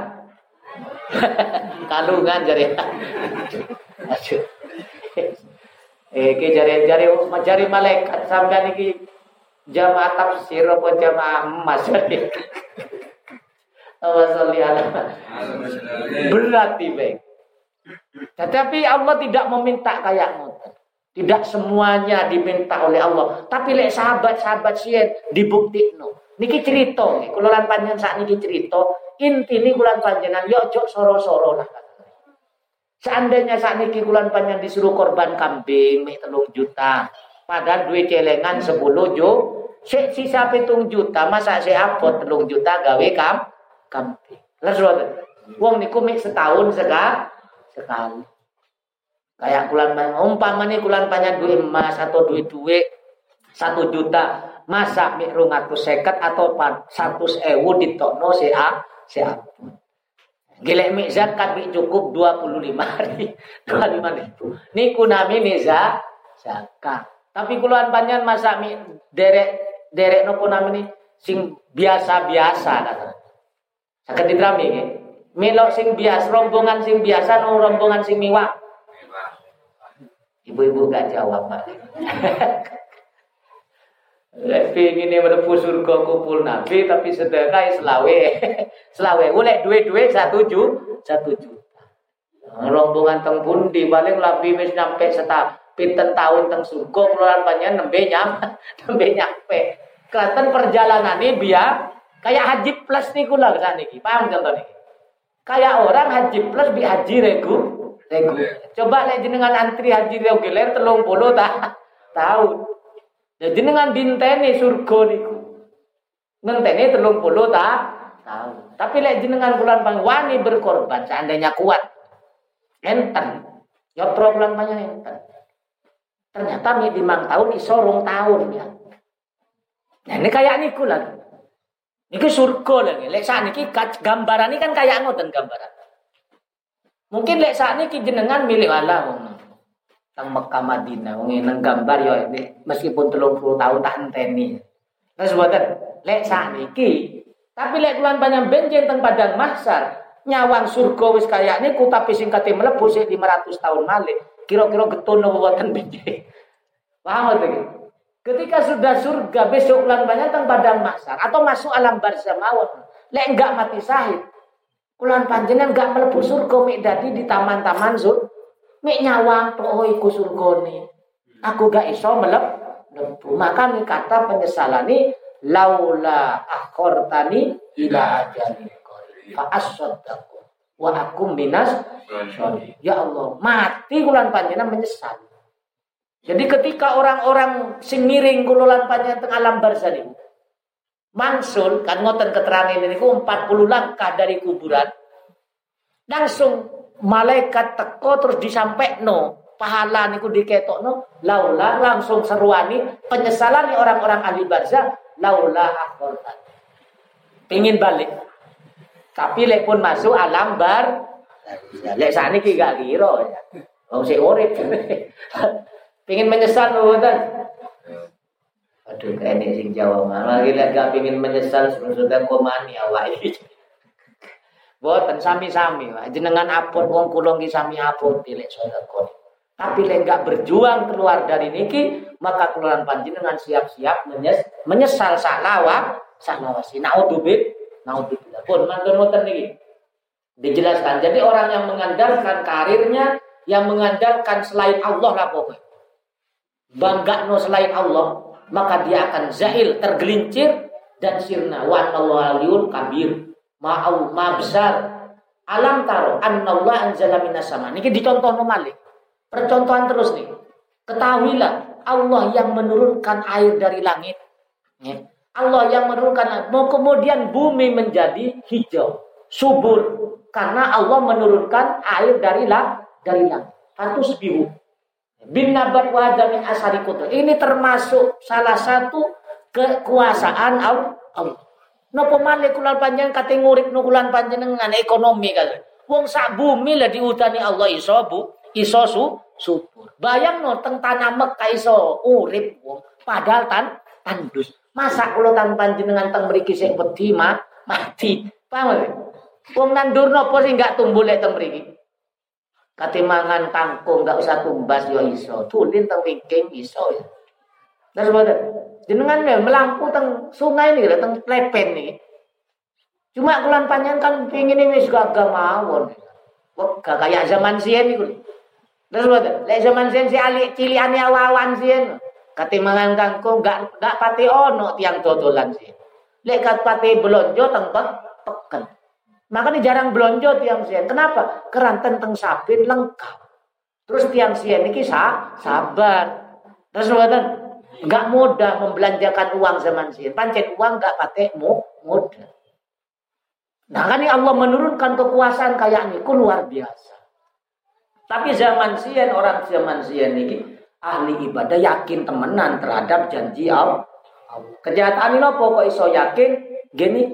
Kalungan jari. Eh ke jari jari jari malaikat sampean iki jamaah tafsir apa jamaah emas jari. Berat tiba. Tetapi Allah tidak meminta kayak ngoten. Tidak semuanya diminta oleh Allah. Tapi lek sahabat-sahabat sien dibukti no. Niki cerita, kalau lan panjang saat niki cerita, intine kulan panjenengan yo ojo soro-soro lah. Seandainya saat ini kulan panjang disuruh korban kambing mek telung juta, padahal duit celengan sepuluh ju, si sisa pitung juta masa si apot telung juta gawe kam kambing. Lalu Wong niku mek setahun sekali sekali. Kayak kulan umpamanya kulan panjang duit emas atau duit duit satu juta masa mik rungatus seket atau satu ewu ditokno si a si a Gilek mik zakat mik cukup dua puluh lima hari dua lima ribu. Niku nami miza zakat. Tapi kuluan panjang masa mik derek derek nopo nami sing biasa biasa kata. Sakit ditrami ya. Melok sing biasa rombongan sing biasa no rombongan sing miwa. Ibu-ibu gak jawab pak. Lek pingin mlebu surga kumpul nabi tapi sedekah selawe. selawe. Oleh duit-duit satu juta, satu juta. Rombongan teng pundi paling labi wis nyampe seta pinten tahun teng surga keluaran banyak nembe nyam, nembe nyampe. Perjalanan ini biar kayak haji plus niku lah kesan iki. Paham contoh niki? Kayak orang haji plus bi haji regu. Coba lek jenengan antri haji reguler 30 ta tahun. Jadi dengan dinteni surga niku. Ngenteni telung puluh tak tahu. Tapi lek jenengan bulan pang wani berkorban seandainya kuat. Enten. Ya problem banyak enten. Ternyata mi limang tahun isorong tahun ya. Nah ini kayak niku lagi. Niki surga lagi. Lek saat niki gambaran ini kan kayak ngoten gambaran. Mungkin lek saat niki jenengan milih Allah tang Mekah Madinah wong nang gambar yo ini meskipun 30 tahun tak enteni. Terus buatan lek sakniki tapi lek kulan banyak benjen teng padang mahsar nyawang surga wis kaya niku tapi sing kate mlebu sik 500 tahun malih. Kira-kira getun mboten benjen. Paham iki? Ketika sudah surga besok bulan banyak teng padang mahsar atau masuk alam barzah mawon. Lek enggak mati sahid. Kulan panjenengan enggak mlebu surga mek dadi di taman-taman sur Mek nyawang toh iku surgone. Aku gak iso melep lebu. Maka mi kata penyesalan ini laula akhortani ila ajalin fa asaddaqu. Wa aku minas ya Allah mati kulan panjenengan menyesal. Jadi ketika orang-orang sing miring kulan panjenengan teng alam barzah ini mangsul kan ngoten keterangan ini ku 40 langkah dari kuburan. Langsung malaikat teko terus disampaikan pahala niku no laula langsung seruani. Penyesalan orang-orang ahli barzah laula akhortan pingin balik. Tapi lek pun masuk alam bar lek sakniki gak kira ya. Wong sik urip. Pingin menyesal mboten aduh kene sing Jawa malah lek gak pingin menyesal sudah komani awak iki Boten sami-sami, jenengan apot wong kula nggih sami apot pilih sedekah. Tapi lek enggak berjuang keluar dari niki, maka keluaran panjenengan siap-siap menyes menyesal salawa salawasi. Naudzubillah, naudzubillah. Pun mantun ngoten niki. Dijelaskan. Jadi orang yang mengandalkan karirnya, yang mengandalkan selain Allah lah pokoknya. Bangga no selain Allah, maka dia akan zahil, tergelincir dan sirna. Wa Allah kabir. Ma'au ma besar alam taro annallah anzala minas sama. Niki dicontoh malik. Percontohan terus nih. Ketahuilah Allah yang menurunkan air dari langit. Ya. Allah yang menurunkan mau kemudian bumi menjadi hijau subur. Karena Allah menurunkan air dari lang dari langit. Hatus biru bin nabat min asari ini termasuk salah satu kekuasaan Allah Napa maneh panjang kate ngurip nukulan panjenengan ekonomi kan. Wong sak bumi lah diutani Allah iso bu, iso su, subur. Bayang no teng tanah Mekah iso urip wong padahal tan tandus. Masa kula tan panjenengan teng mriki sing wedi mah mati. Paham? Wong nandur napa sing gak tumbuh lek teng mriki? Kate mangan kangkung gak usah tumbas yo iso. Tulin teng wingking iso ya. Terus boten. Jenengan ya melampu teng sungai nih, teng lepen nih. Cuma kulan panjang kan pingin ini gagah mawon. Gak kayak zaman sien nih. Terus boten. Lek zaman sien si ali ciliane awawan sien. Katimangan kangkung gak gak pati ono tiang dodolan sien. Lek kat pati belonjo teng peken. Makanya jarang belonjo tiang sien. Kenapa? Keranten teng sabin lengkap. Terus tiang sien ini kisah sabar. Terus buatan nggak mudah membelanjakan uang zaman sien. Pancen uang nggak pakai mu mudah. Nah kan ini Allah menurunkan kekuasaan kayak ini, luar biasa. Tapi zaman sien orang zaman sien ini ahli ibadah yakin temenan terhadap janji Allah. Kejahatan ini pokok iso yakin gini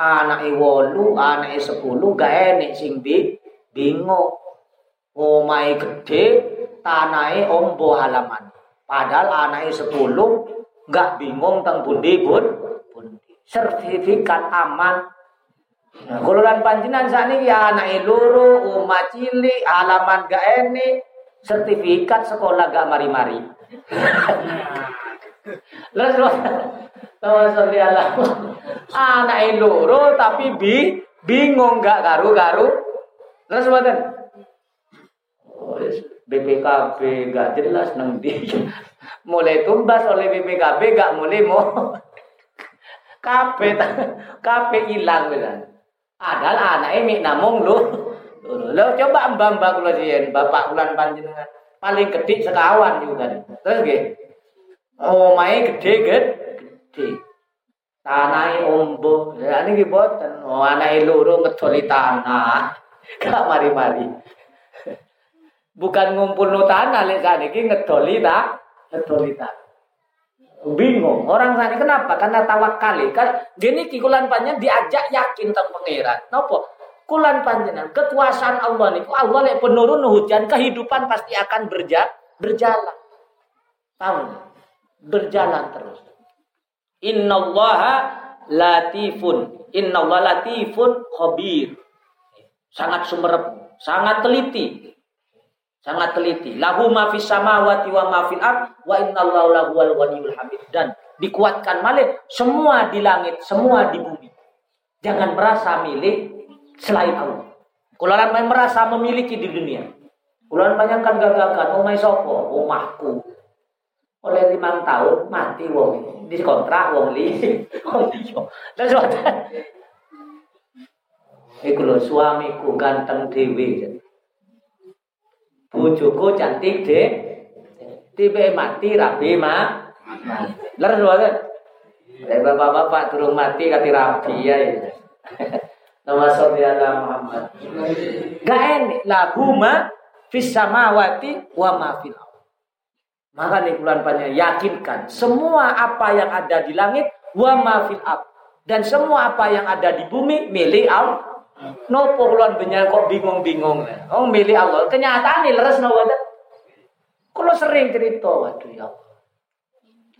anak wolu, anak sepuluh gak enek sing bi bingung. Omai gede, tanai ombo halaman. Padahal anak sepuluh gak bingung tentang bundi bun. Sertifikat aman. Nah, kuluran panjinan saat ini ya anak luru, umat cili, halaman gak enek, sertifikat sekolah gak mari-mari. Terus Tawa sholli ala Anak loro tapi bi bingung gak garu-garu. Terus mboten. BPKB gak jelas nang di. Mulai tumbas oleh BPKB gak mulai mau. KP KP hilang benar. Padahal anak ini namung lu Lo coba mbak-mbak kula jian, bapak bulan panjenengan paling gede sekawan juga. Terus nggih. Oh, main gede gede. Tanah ombo. Ya niki boten. Oh, anake loro ngedoli tanah. Gak mari-mari. Bukan ngumpul no tanah lek saniki ngedoli ta, ngedoli tanah. Bingung orang sana kenapa? Karena tawakal kan gini kikulan panjang diajak yakin tentang pangeran. Nopo? kulan panjenengan kekuasaan Allah niku Allah lek penurun hujan kehidupan pasti akan berja berjalan tahu berjalan terus. Innallaha latifun. Innallaha latifun khabir. Sangat sumerep sangat teliti. Sangat teliti. Lahu ma fis samawati wa ma fil ard wa innallaha lahuwal ghaniyul hamid. Dan dikuatkan malik semua di langit semua di bumi. Jangan merasa milik selain Allah. Kulolan main merasa memiliki di dunia. Kulolan bayangkan gagakan, oh main sopo, omahku. Oleh lima tahun mati wong di kontrak wong li. Dan suatan. Iku lho suamiku ganteng dewi. Bojoku cantik de. Tiba mati rapi ma. Leres suatan. Bapak-bapak turun mati kati rapi ya. Nama sholli ala Muhammad. Gak enak lagu ma fis wa ma fil Maka nih panjang yakinkan semua apa yang ada di langit wa ma fil dan semua apa yang ada di bumi milik Allah. Nopo bulan banyak kok bingung-bingung. Oh milik Allah. Kenyataan nih leres no Kalau sering cerita, waduh ya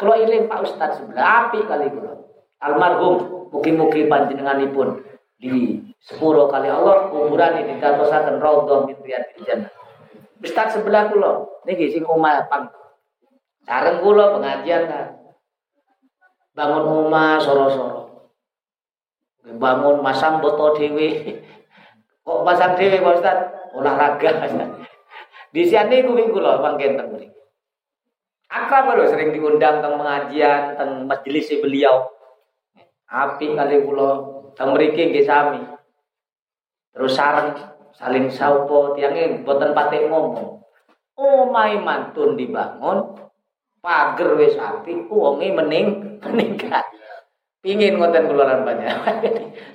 Kalau iling Pak Ustadz sebelah api kali kalau almarhum mungkin-mungkin panjenenganipun di sepuluh kali Allah kuburan ini dikatosaken raudhah min riyadil jannah. Ustaz sebelah kula niki sing omah pang. Sareng kula pengajian kan. Bangun omah soro-soro. Bangun masang boto dhewe. Kok pasang dhewe Pak Ustaz? Olahraga. Di sini kuwi kula pangken teng mriki. Akrab lho sering diundang teng pengajian, teng majelis beliau. Api kali kula teng mriki nggih sami. Terus sareng saling saupo tiangnya boten patek ngomong. Omahe mantun dibangun, pager wis api, wonge mening meningkat. Pingin ngoten kula banyak.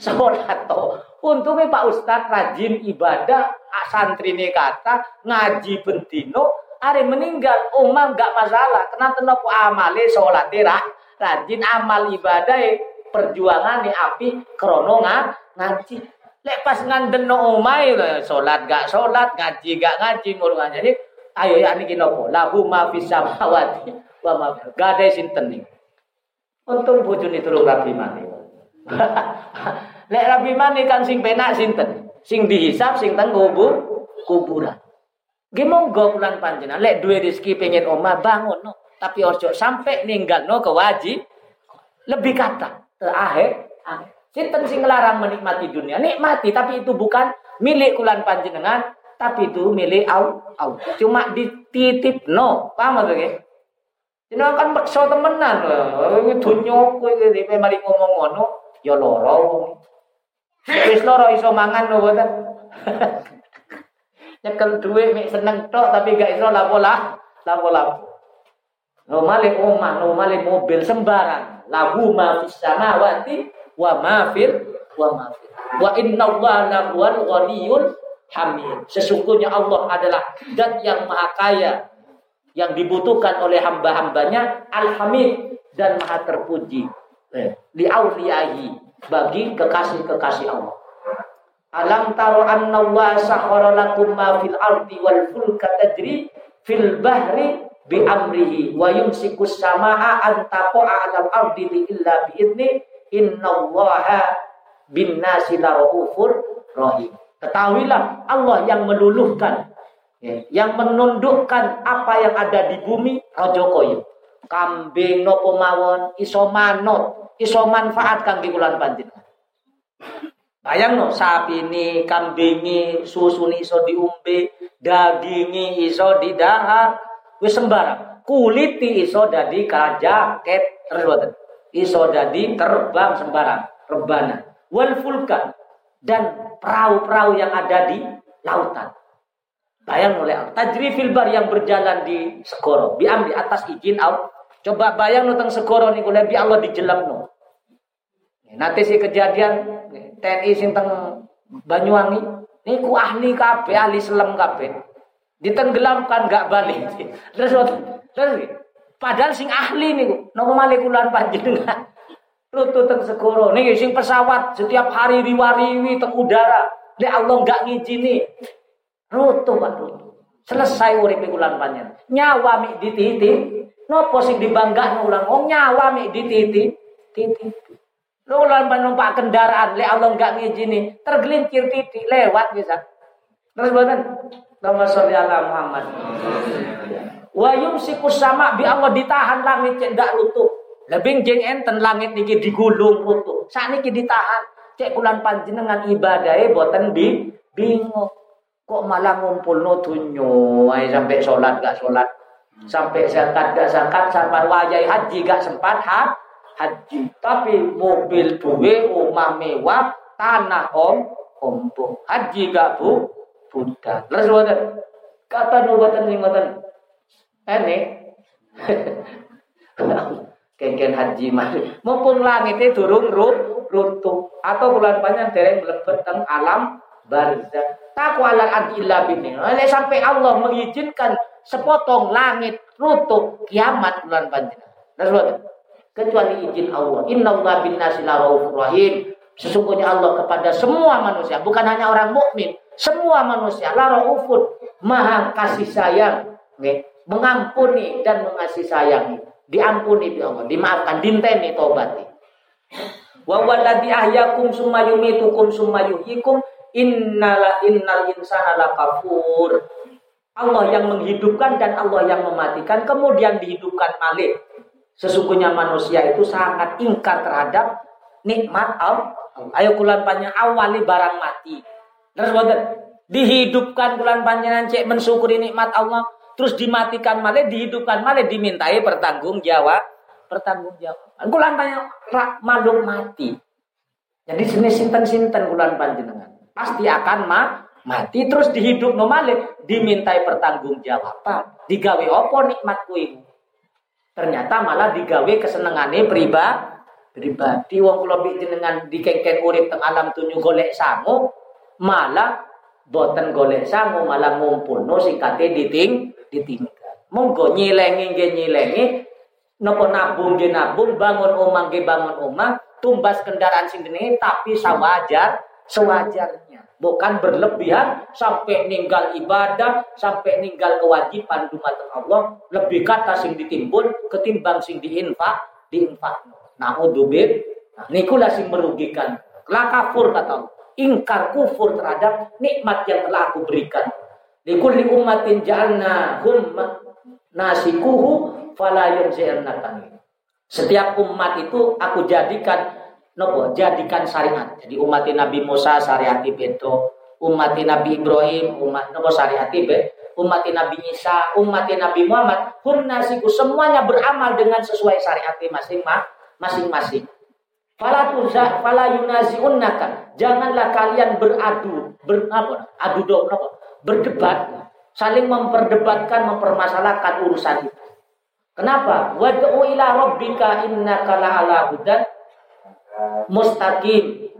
Salat to. Untungnya Pak Ustadz rajin ibadah, santri ini kata ngaji bentino, hari meninggal, umam gak masalah. Kenapa nopo amale sholat rajin amal ibadah perjuangan nih api krono ngaji. Lek pas ngandeno omai salat gak salat, ngaji gak ngaji ngurung jadi ayo ya niki nopo? Lahu ma fis samawati wa ma gak ada sinten nih. Untung bojone turun rabi mani. Lek rabi mani kan sing penak sinten? Sing dihisap sing teng kubur kuburan. Nggih monggo bulan panjenengan lek duwe rezeki pengen omah bangun no. Tapi ojo sampai ninggal no kewajib lebih kata akhir akhir. Sinten sing ngelarang menikmati dunia? Nikmati, tapi itu bukan milik kulan panjenengan, tapi itu milik Allah. Cuma dititip no, paham gak ya? Jenengan kan maksa temenan, dunia kowe iki mari ngomong ngono, ya loro Wis loro iso mangan lho boten. Nyekel duit mek seneng tok tapi gak iso lapo-lah, lapo-lapo. No male omah, no male mobil sembarang. Lahu ma fis samawati wa ma fil wa ma fil. Wa inna Allah lahuwal ghaniyul hamid. Sesungguhnya Allah adalah zat yang maha kaya yang dibutuhkan oleh hamba-hambanya al-hamid dan maha terpuji eh, li auliyahi bagi kekasih-kekasih Allah. Alam taro anna Allah sakhara lakum ma fil ardi wal fulka tajri fil bahri bi amrihi wa yumsikus samaa an taqa'a 'alal ardi illa bi idni innallaha bin nasi laufur rahim. Ketahuilah Allah yang meluluhkan ya, yang menundukkan apa yang ada di bumi raja koyo. Kambing nopo mawon iso manut, iso manfaat kangge kula panjenengan. Bayang no, sapi ini, kambing ini, susu ini iso diumbe, daging ini iso didahar, wis sembarang. Kulit iso dadi jaket terus Iso dadi terbang sembarang, rebana. Wal fulka dan perahu-perahu yang ada di lautan. Bayang oleh Allah. Tajri filbar yang berjalan di segoro. Biam di atas izin Allah. Coba bayang nutang segoro nih boleh bi Allah dijelam no. Nanti si kejadian TNI sing teng Banyuwangi. Ini ku ahli kabe, ahli selam kabe. Ditenggelamkan gak balik. Terus terus padahal sing ahli nih, nopo malih kulan panjenengan. Rute teng segoro. Nih sing pesawat setiap hari riwariwi teng udara. Lek Allah nggak ngizini. Pak rute. Selesai urip ulang panjang. Nyawa mi dititi. Nopo sing dibangga ulang. Oh nyawa mi dititi. Titi. Lo ulang numpak kendaraan. Lek Allah nggak ngizini. Tergelincir titik. Lewat bisa. Terus buatan. Allahumma sholli ala Muhammad. Wa yumsikus sama bi Allah ditahan langit cek ndak lutuh. Lebih jeng enten langit niki digulung runtuh. Saat niki ditahan. Cek kulan panjenengan ibadahnya boten bi bingung. Kok malah ngumpul no sampai sholat gak sholat. Sampai zakat gak zakat sampai wajai haji gak sempat ha? haji. Tapi mobil duwe, rumah mewah, tanah om, ompong. Haji gak bu, budak. Terus boten. Kata nu boten sing boten. Ini. kengken haji mah mumpung langitnya turun rut runtuh. Atau bulan panjang dereng melebet teng alam barzah takwa ala adillah bini oleh sampai Allah mengizinkan sepotong langit runtuh kiamat bulan panjang. Nah, kecuali izin Allah. Inna Allah bin rahim. Sesungguhnya Allah kepada semua manusia bukan hanya orang mukmin semua manusia la maha kasih sayang. Mengampuni dan mengasih sayang diampuni di Allah, dimaafkan, dinteni tobati. Wa walladzi ahyakum summa yumitukum summa yuhyikum innala innal insana lakafur. Allah yang menghidupkan dan Allah yang mematikan kemudian dihidupkan balik. Sesungguhnya manusia itu sangat ingkar terhadap nikmat Allah. Ayo kulan panjang awali barang mati. Terus dihidupkan kulan panjangan cek mensyukuri nikmat Allah terus dimatikan malah dihidupkan malah dimintai pertanggung jawab pertanggung jawab kulan tanya makhluk mati. Jadi sini sinten sinten kulan panjenengan. Pasti akan ma mati. Terus dihidup no malah dimintai pertanggung jawaban digawe opo nikmat kuing ternyata malah digawe kesenengane pribadi pribadi. Wong kula jenengan dikengken urip teng alam tunjuk golek sangu malah boten golek sangu malah ngumpul no sikate diting ditinggal. Monggo nyilengi nggih nyilengi, napa nabung nggih nabung, bangun omah nggih bangun omah, tumbas kendaraan sing gini tapi sawajar sewajarnya. Bukan berlebihan sampai ninggal ibadah, sampai ninggal kewajiban dumateng Allah, lebih kata sing ditimbun ketimbang sing diinfak, diinfak. Nah, udubib, nah, nikulah sing merugikan. Lah kafur kata Allah. Ingkar kufur terhadap nikmat yang telah aku berikan. Likulli ummatin ja'alna hum nasikuhu fala yunzi'annakani. Setiap umat itu aku jadikan nopo jadikan syariat. Jadi umat Nabi Musa syariat itu, umat Nabi Ibrahim, umat nopo syariat be, umat Nabi Isa, umat Nabi Muhammad, hum nasiku semuanya beramal dengan sesuai syariat masing-masing. Fala tuza fala yunaziunnaka. Janganlah kalian beradu, ber, apa, adu apa, berdebat, saling memperdebatkan, mempermasalahkan urusan itu. Kenapa? Wad'u ila rabbika innaka la'ala hudan mustaqim.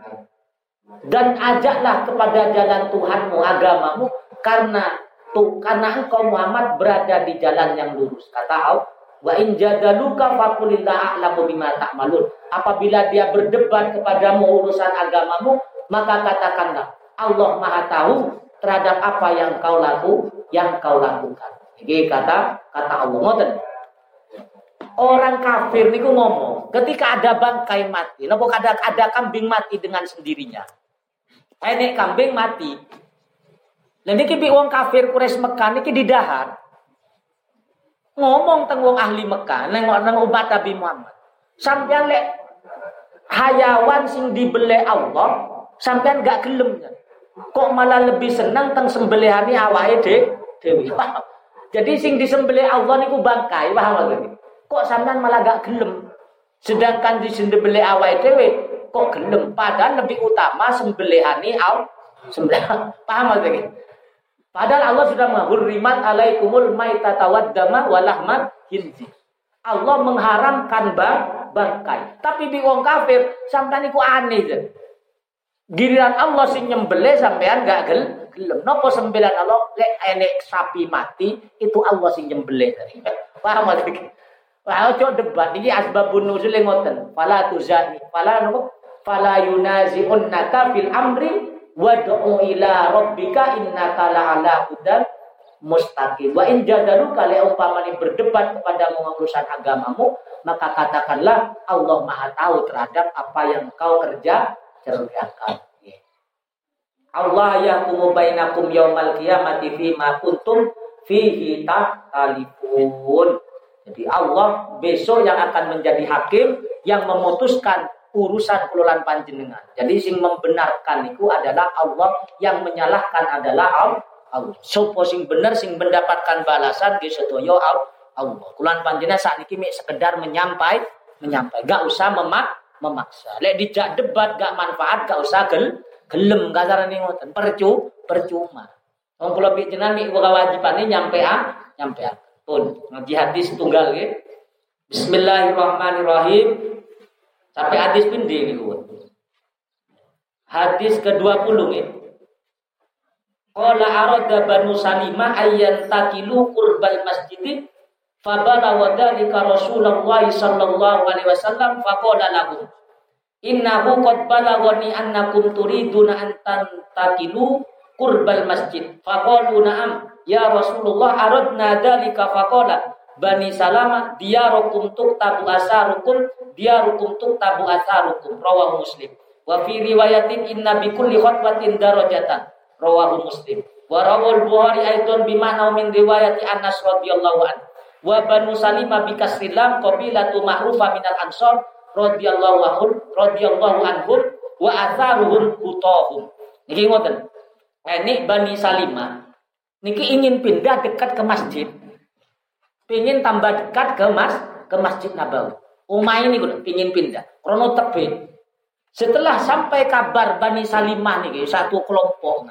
Dan ajaklah kepada jalan Tuhanmu, agamamu karena tuh karena engkau Muhammad berada di jalan yang lurus. Kata Allah, wa in jadaluka faqulillah a'lamu bima ta'malun. Apabila dia berdebat kepadamu urusan agamamu, maka katakanlah Allah Maha tahu terhadap apa yang kau laku, yang kau lakukan. Ini kata kata Allah. Ngoten. Orang kafir niku ngomong, ketika ada bangkai mati, napa ada ada kambing mati dengan sendirinya. Enek kambing mati. Lah niki wong kafir Quraisy Mekah niki didahar. Ngomong teng wong ahli Mekah, neng nang umat Nabi Muhammad. Sampeyan lek hayawan sing dibeli Allah, sampean gak gelem Kok malah lebih senang teng sembelihani awake dewi. Jadi sing disembelih Allah niku bangkai, paham lagi? Kok sampean malah gak gelem? Sedangkan di sembelih awal dhewe kok gelem? Padahal lebih utama sembelihani Allah. Sembelih. Paham lagi? Padahal Allah sudah menghurrimat alaikumul maitata waddama walahmat hinzi. Allah mengharamkan bang bangkai. Tapi di wong kafir sampean niku aneh. Giliran Allah sing nyembelih sampean gak gel gelem. Napa sembilan Allah lek enek sapi mati itu Allah sing nyembelih. Paham lagi? Wah, ojo debat iki asbabun nuzul ngoten. Fala tuzani, fala nopo? Fala yunazi'unnaka fil amri wad'u ila rabbika innaka la'ala hudan mustaqim. Wa in jadalu kali umpamane berdebat kepada urusan agamamu, maka katakanlah Allah Maha tahu terhadap apa yang kau kerja kerjakan. Allah yahkumu bainakum yaumal qiyamati fi ma kuntum fihi tahtalifun. Jadi Allah besok yang akan menjadi hakim yang memutuskan urusan kelolaan panjenengan. Jadi sing membenarkan itu adalah Allah, yang menyalahkan adalah Allah. Sopo sing benar sing mendapatkan balasan di sedoyo Allah. Kulan panjenengan saat ini sekedar menyampai, menyampai. Gak usah memak, memaksa. Lek dijak debat gak manfaat, gak usah gel, gelem kasaran ngoten. Percu, percuma. Wong kula jenengan mi kewajibane nyampe a, nyampe a pun ngaji hadis tunggal ya. Bismillahirrahmanirrahim. Sampai hadis pindi niku. Hadis ke-20 ya. Qala arada Banu Salimah ayyan takilu qurbal masjid fabala wa dzalika Rasulullah sallallahu alaihi wasallam faqala lahum innahu qad balaghani annakum turiduna an tantakilu qurbal masjid. Faqalu na'am Ya Rasulullah aradna dalika faqala Bani Salama diyarukum tabu asarukum tabu asarukum. Rawahu Muslim. Wa fi riwayatin inna bi kulli khutbatin darajatan. Rawahu Muslim. Wa rawal Bukhari aidan bi ma'na min riwayati Anas radhiyallahu an wa Banu Salimah bi kasrilam qabilatu ma'rufa minal ansar radhiyallahu anhum radhiyallahu anhum wa atharuhum hutahum niki ngoten ini Bani Salimah Niki ingin pindah dekat ke masjid. Pingin tambah dekat ke mas ke masjid Nabawi. Umay ini gue pingin pindah. Krono tebe. Setelah sampai kabar Bani Salimah nih satu kelompok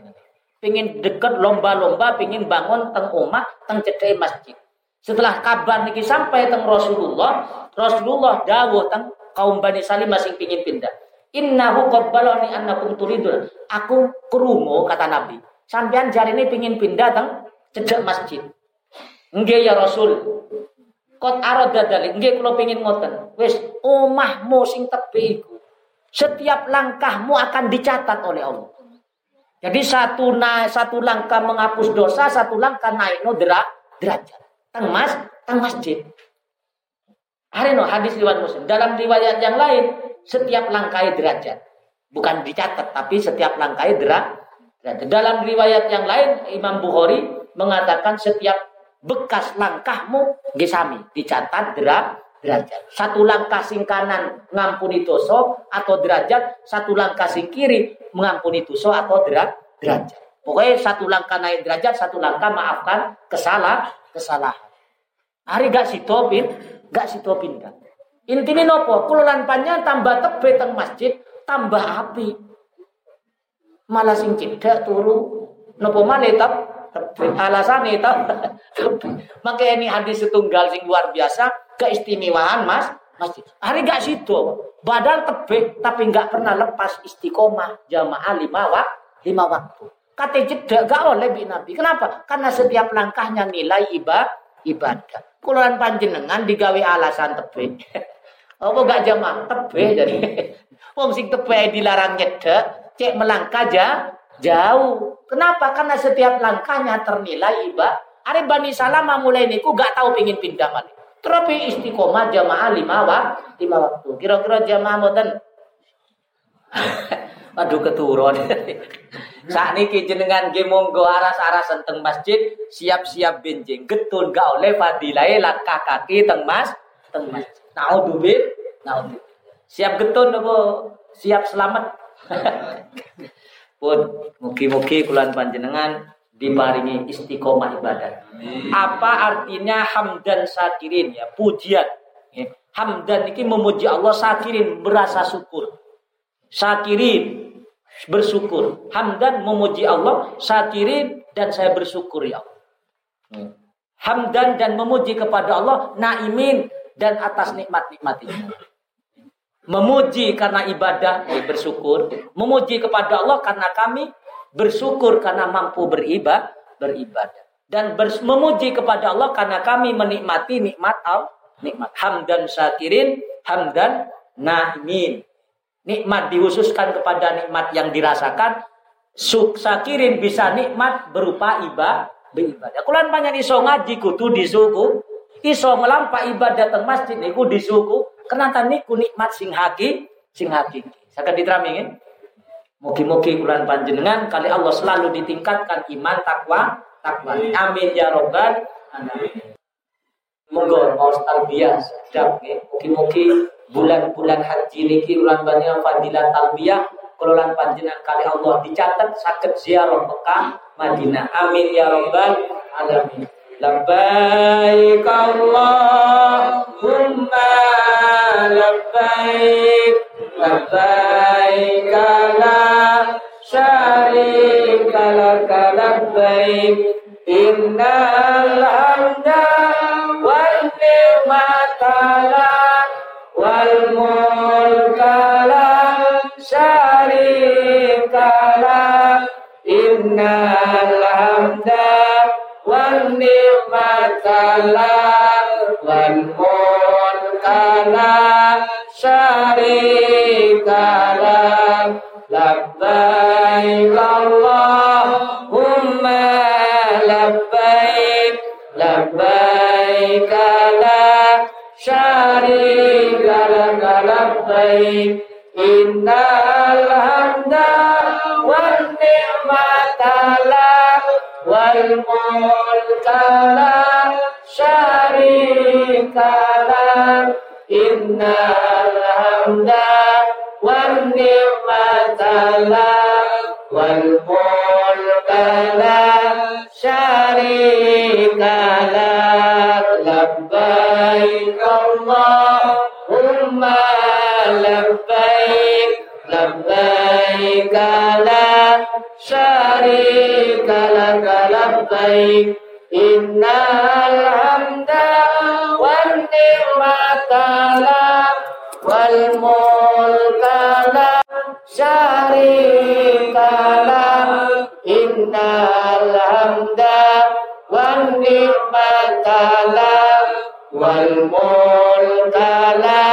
pingin dekat lomba-lomba pingin bangun teng omah teng cedek masjid. Setelah kabar niki sampai teng Rasulullah, Rasulullah dawuh teng kaum Bani Salimah sing pingin pindah. Innahu qad balani annakum turidun. Aku kerumo kata Nabi Sampean jari ini pingin pindah teng cedek masjid. Nggih ya Rasul. Kot arada dalik, nggih kula pingin ngoten. Wis omahmu sing tepi iku. Setiap langkahmu akan dicatat oleh Allah. Jadi satu na, satu langkah menghapus dosa, satu langkah naik no dera, derajat. Teng mas, teng masjid. Hari no hadis riwayat Muslim. Dalam riwayat yang lain, setiap langkah derajat. Bukan dicatat, tapi setiap langkah derajat dalam riwayat yang lain Imam Bukhari mengatakan setiap bekas langkahmu gesami dicatat derajat. Satu langkah sing kanan ngampuni dosa atau derajat, satu langkah sing kiri mengampuni dosa atau derajat. Pokoknya satu langkah naik derajat, satu langkah maafkan kesalah kesalahan. Hari gak si topin, gak si topin kan. Intine nopo? Kula lan panjenengan tambah tebe teng masjid, tambah api. Malah sing cedak turu nopo maneh tep tebe. Alasane tep tebe. Maka ini hadis setunggal sing luar biasa keistimewaan Mas masjid. Hari gak situ. Badal tebe tapi nggak pernah lepas istiqomah jamaah lima waktu. Lima waktu. Kata jeda gak oleh bi Nabi. Kenapa? Karena setiap langkahnya nilai ibadah. ibadah. Kulan panjenengan digawe alasan tebe. Apa gak jamaah tebe jadi. Wong sing tebe dilarang nyedek, cek melangkah aja jauh. Kenapa? Karena setiap langkahnya ternilai ibadah. Ari Bani Salama mulai niku gak tahu pingin pindah mana. Tapi istiqomah jamaah lima waktu, lima waktu. Kira-kira jamaah modern. Aduh keturun. Saat ini jenengan ge monggo aras-aras teng masjid, siap-siap benjing. Getun gak oleh fadilai langkah kaki teng mas, teng masjid. Naudzubil, naudzubil. Siap getun apa siap selamat? Pun mugi-mugi kulan panjenengan diparingi istiqomah ibadah. Apa artinya hamdan sakirin ya, pujian. Ya. Hamdan ini memuji Allah sakirin berasa syukur. Sakirin bersyukur. Hamdan memuji Allah, sakirin dan saya bersyukur ya Allah. Hamdan dan memuji kepada Allah, naimin dan atas nikmat-nikmat itu. Memuji karena ibadah, eh, bersyukur. Memuji kepada Allah karena kami bersyukur karena mampu beribadah, beribadah. Dan memuji kepada Allah karena kami menikmati nikmat Allah, nikmat hamdan syakirin, hamdan na'imin. Nikmat dihususkan kepada nikmat yang dirasakan. Syakirin bisa nikmat berupa ibadah, beribadah. Kulan banyak iso ngaji kutu disuku, iso melampa ibadah teng masjid niku disuku kenapa niku nikmat sing haki sing hakiki saged diteramingin Mugi-mugi kulan panjenengan kali Allah selalu ditingkatkan iman takwa takwa. Amin ya robbal alamin. Monggo mau talbiyah sedap nggih. Mugi-mugi bulan-bulan haji niki ulan panjenengan fadilah talbiyah kelolaan panjenengan kali Allah dicatat sakit ziarah Mekah Madinah. Amin ya rabbal alamin. Labbaik Allahumma labbaik labbaik la syarika lak labbaik. Innal hamda wal ni'mata lak wal mulkala syarikala innal hamda wan ni'matala لبيك إن الحمد والنعمة لك والملك لا شريك لك إن الحمد والنعمة لك والملك لبيك إن الحمد والنعمة لك والملك لا شريك لك إن الحمد والنعمة لك والملك لا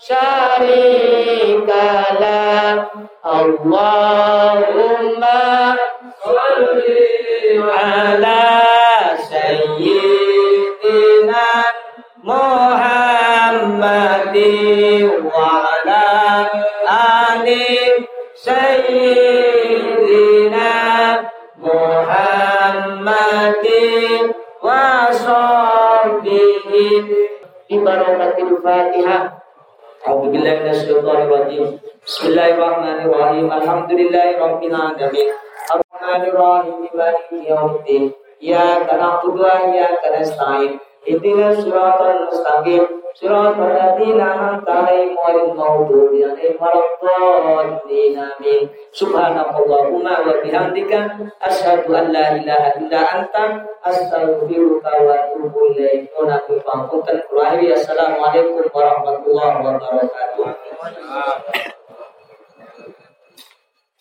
شريك لك اللهم Bismillahirrahmanirrahim. Alhamdulillahi rabbil alamin. Arrahmanir rahim. Maliki yaumiddin. Iyyaka na'budu wa iyyaka nasta'in. Ihdinas siratal mustaqim. Siratal ladzina an'amta alaihim ghairil maghdubi alaihim waladdallin. Amin. Subhanakallahumma wa bihamdika asyhadu an la ilaha illa anta astaghfiruka wa atubu ilaik. Wa nabi pangkutan. Assalamualaikum warahmatullahi wabarakatuh.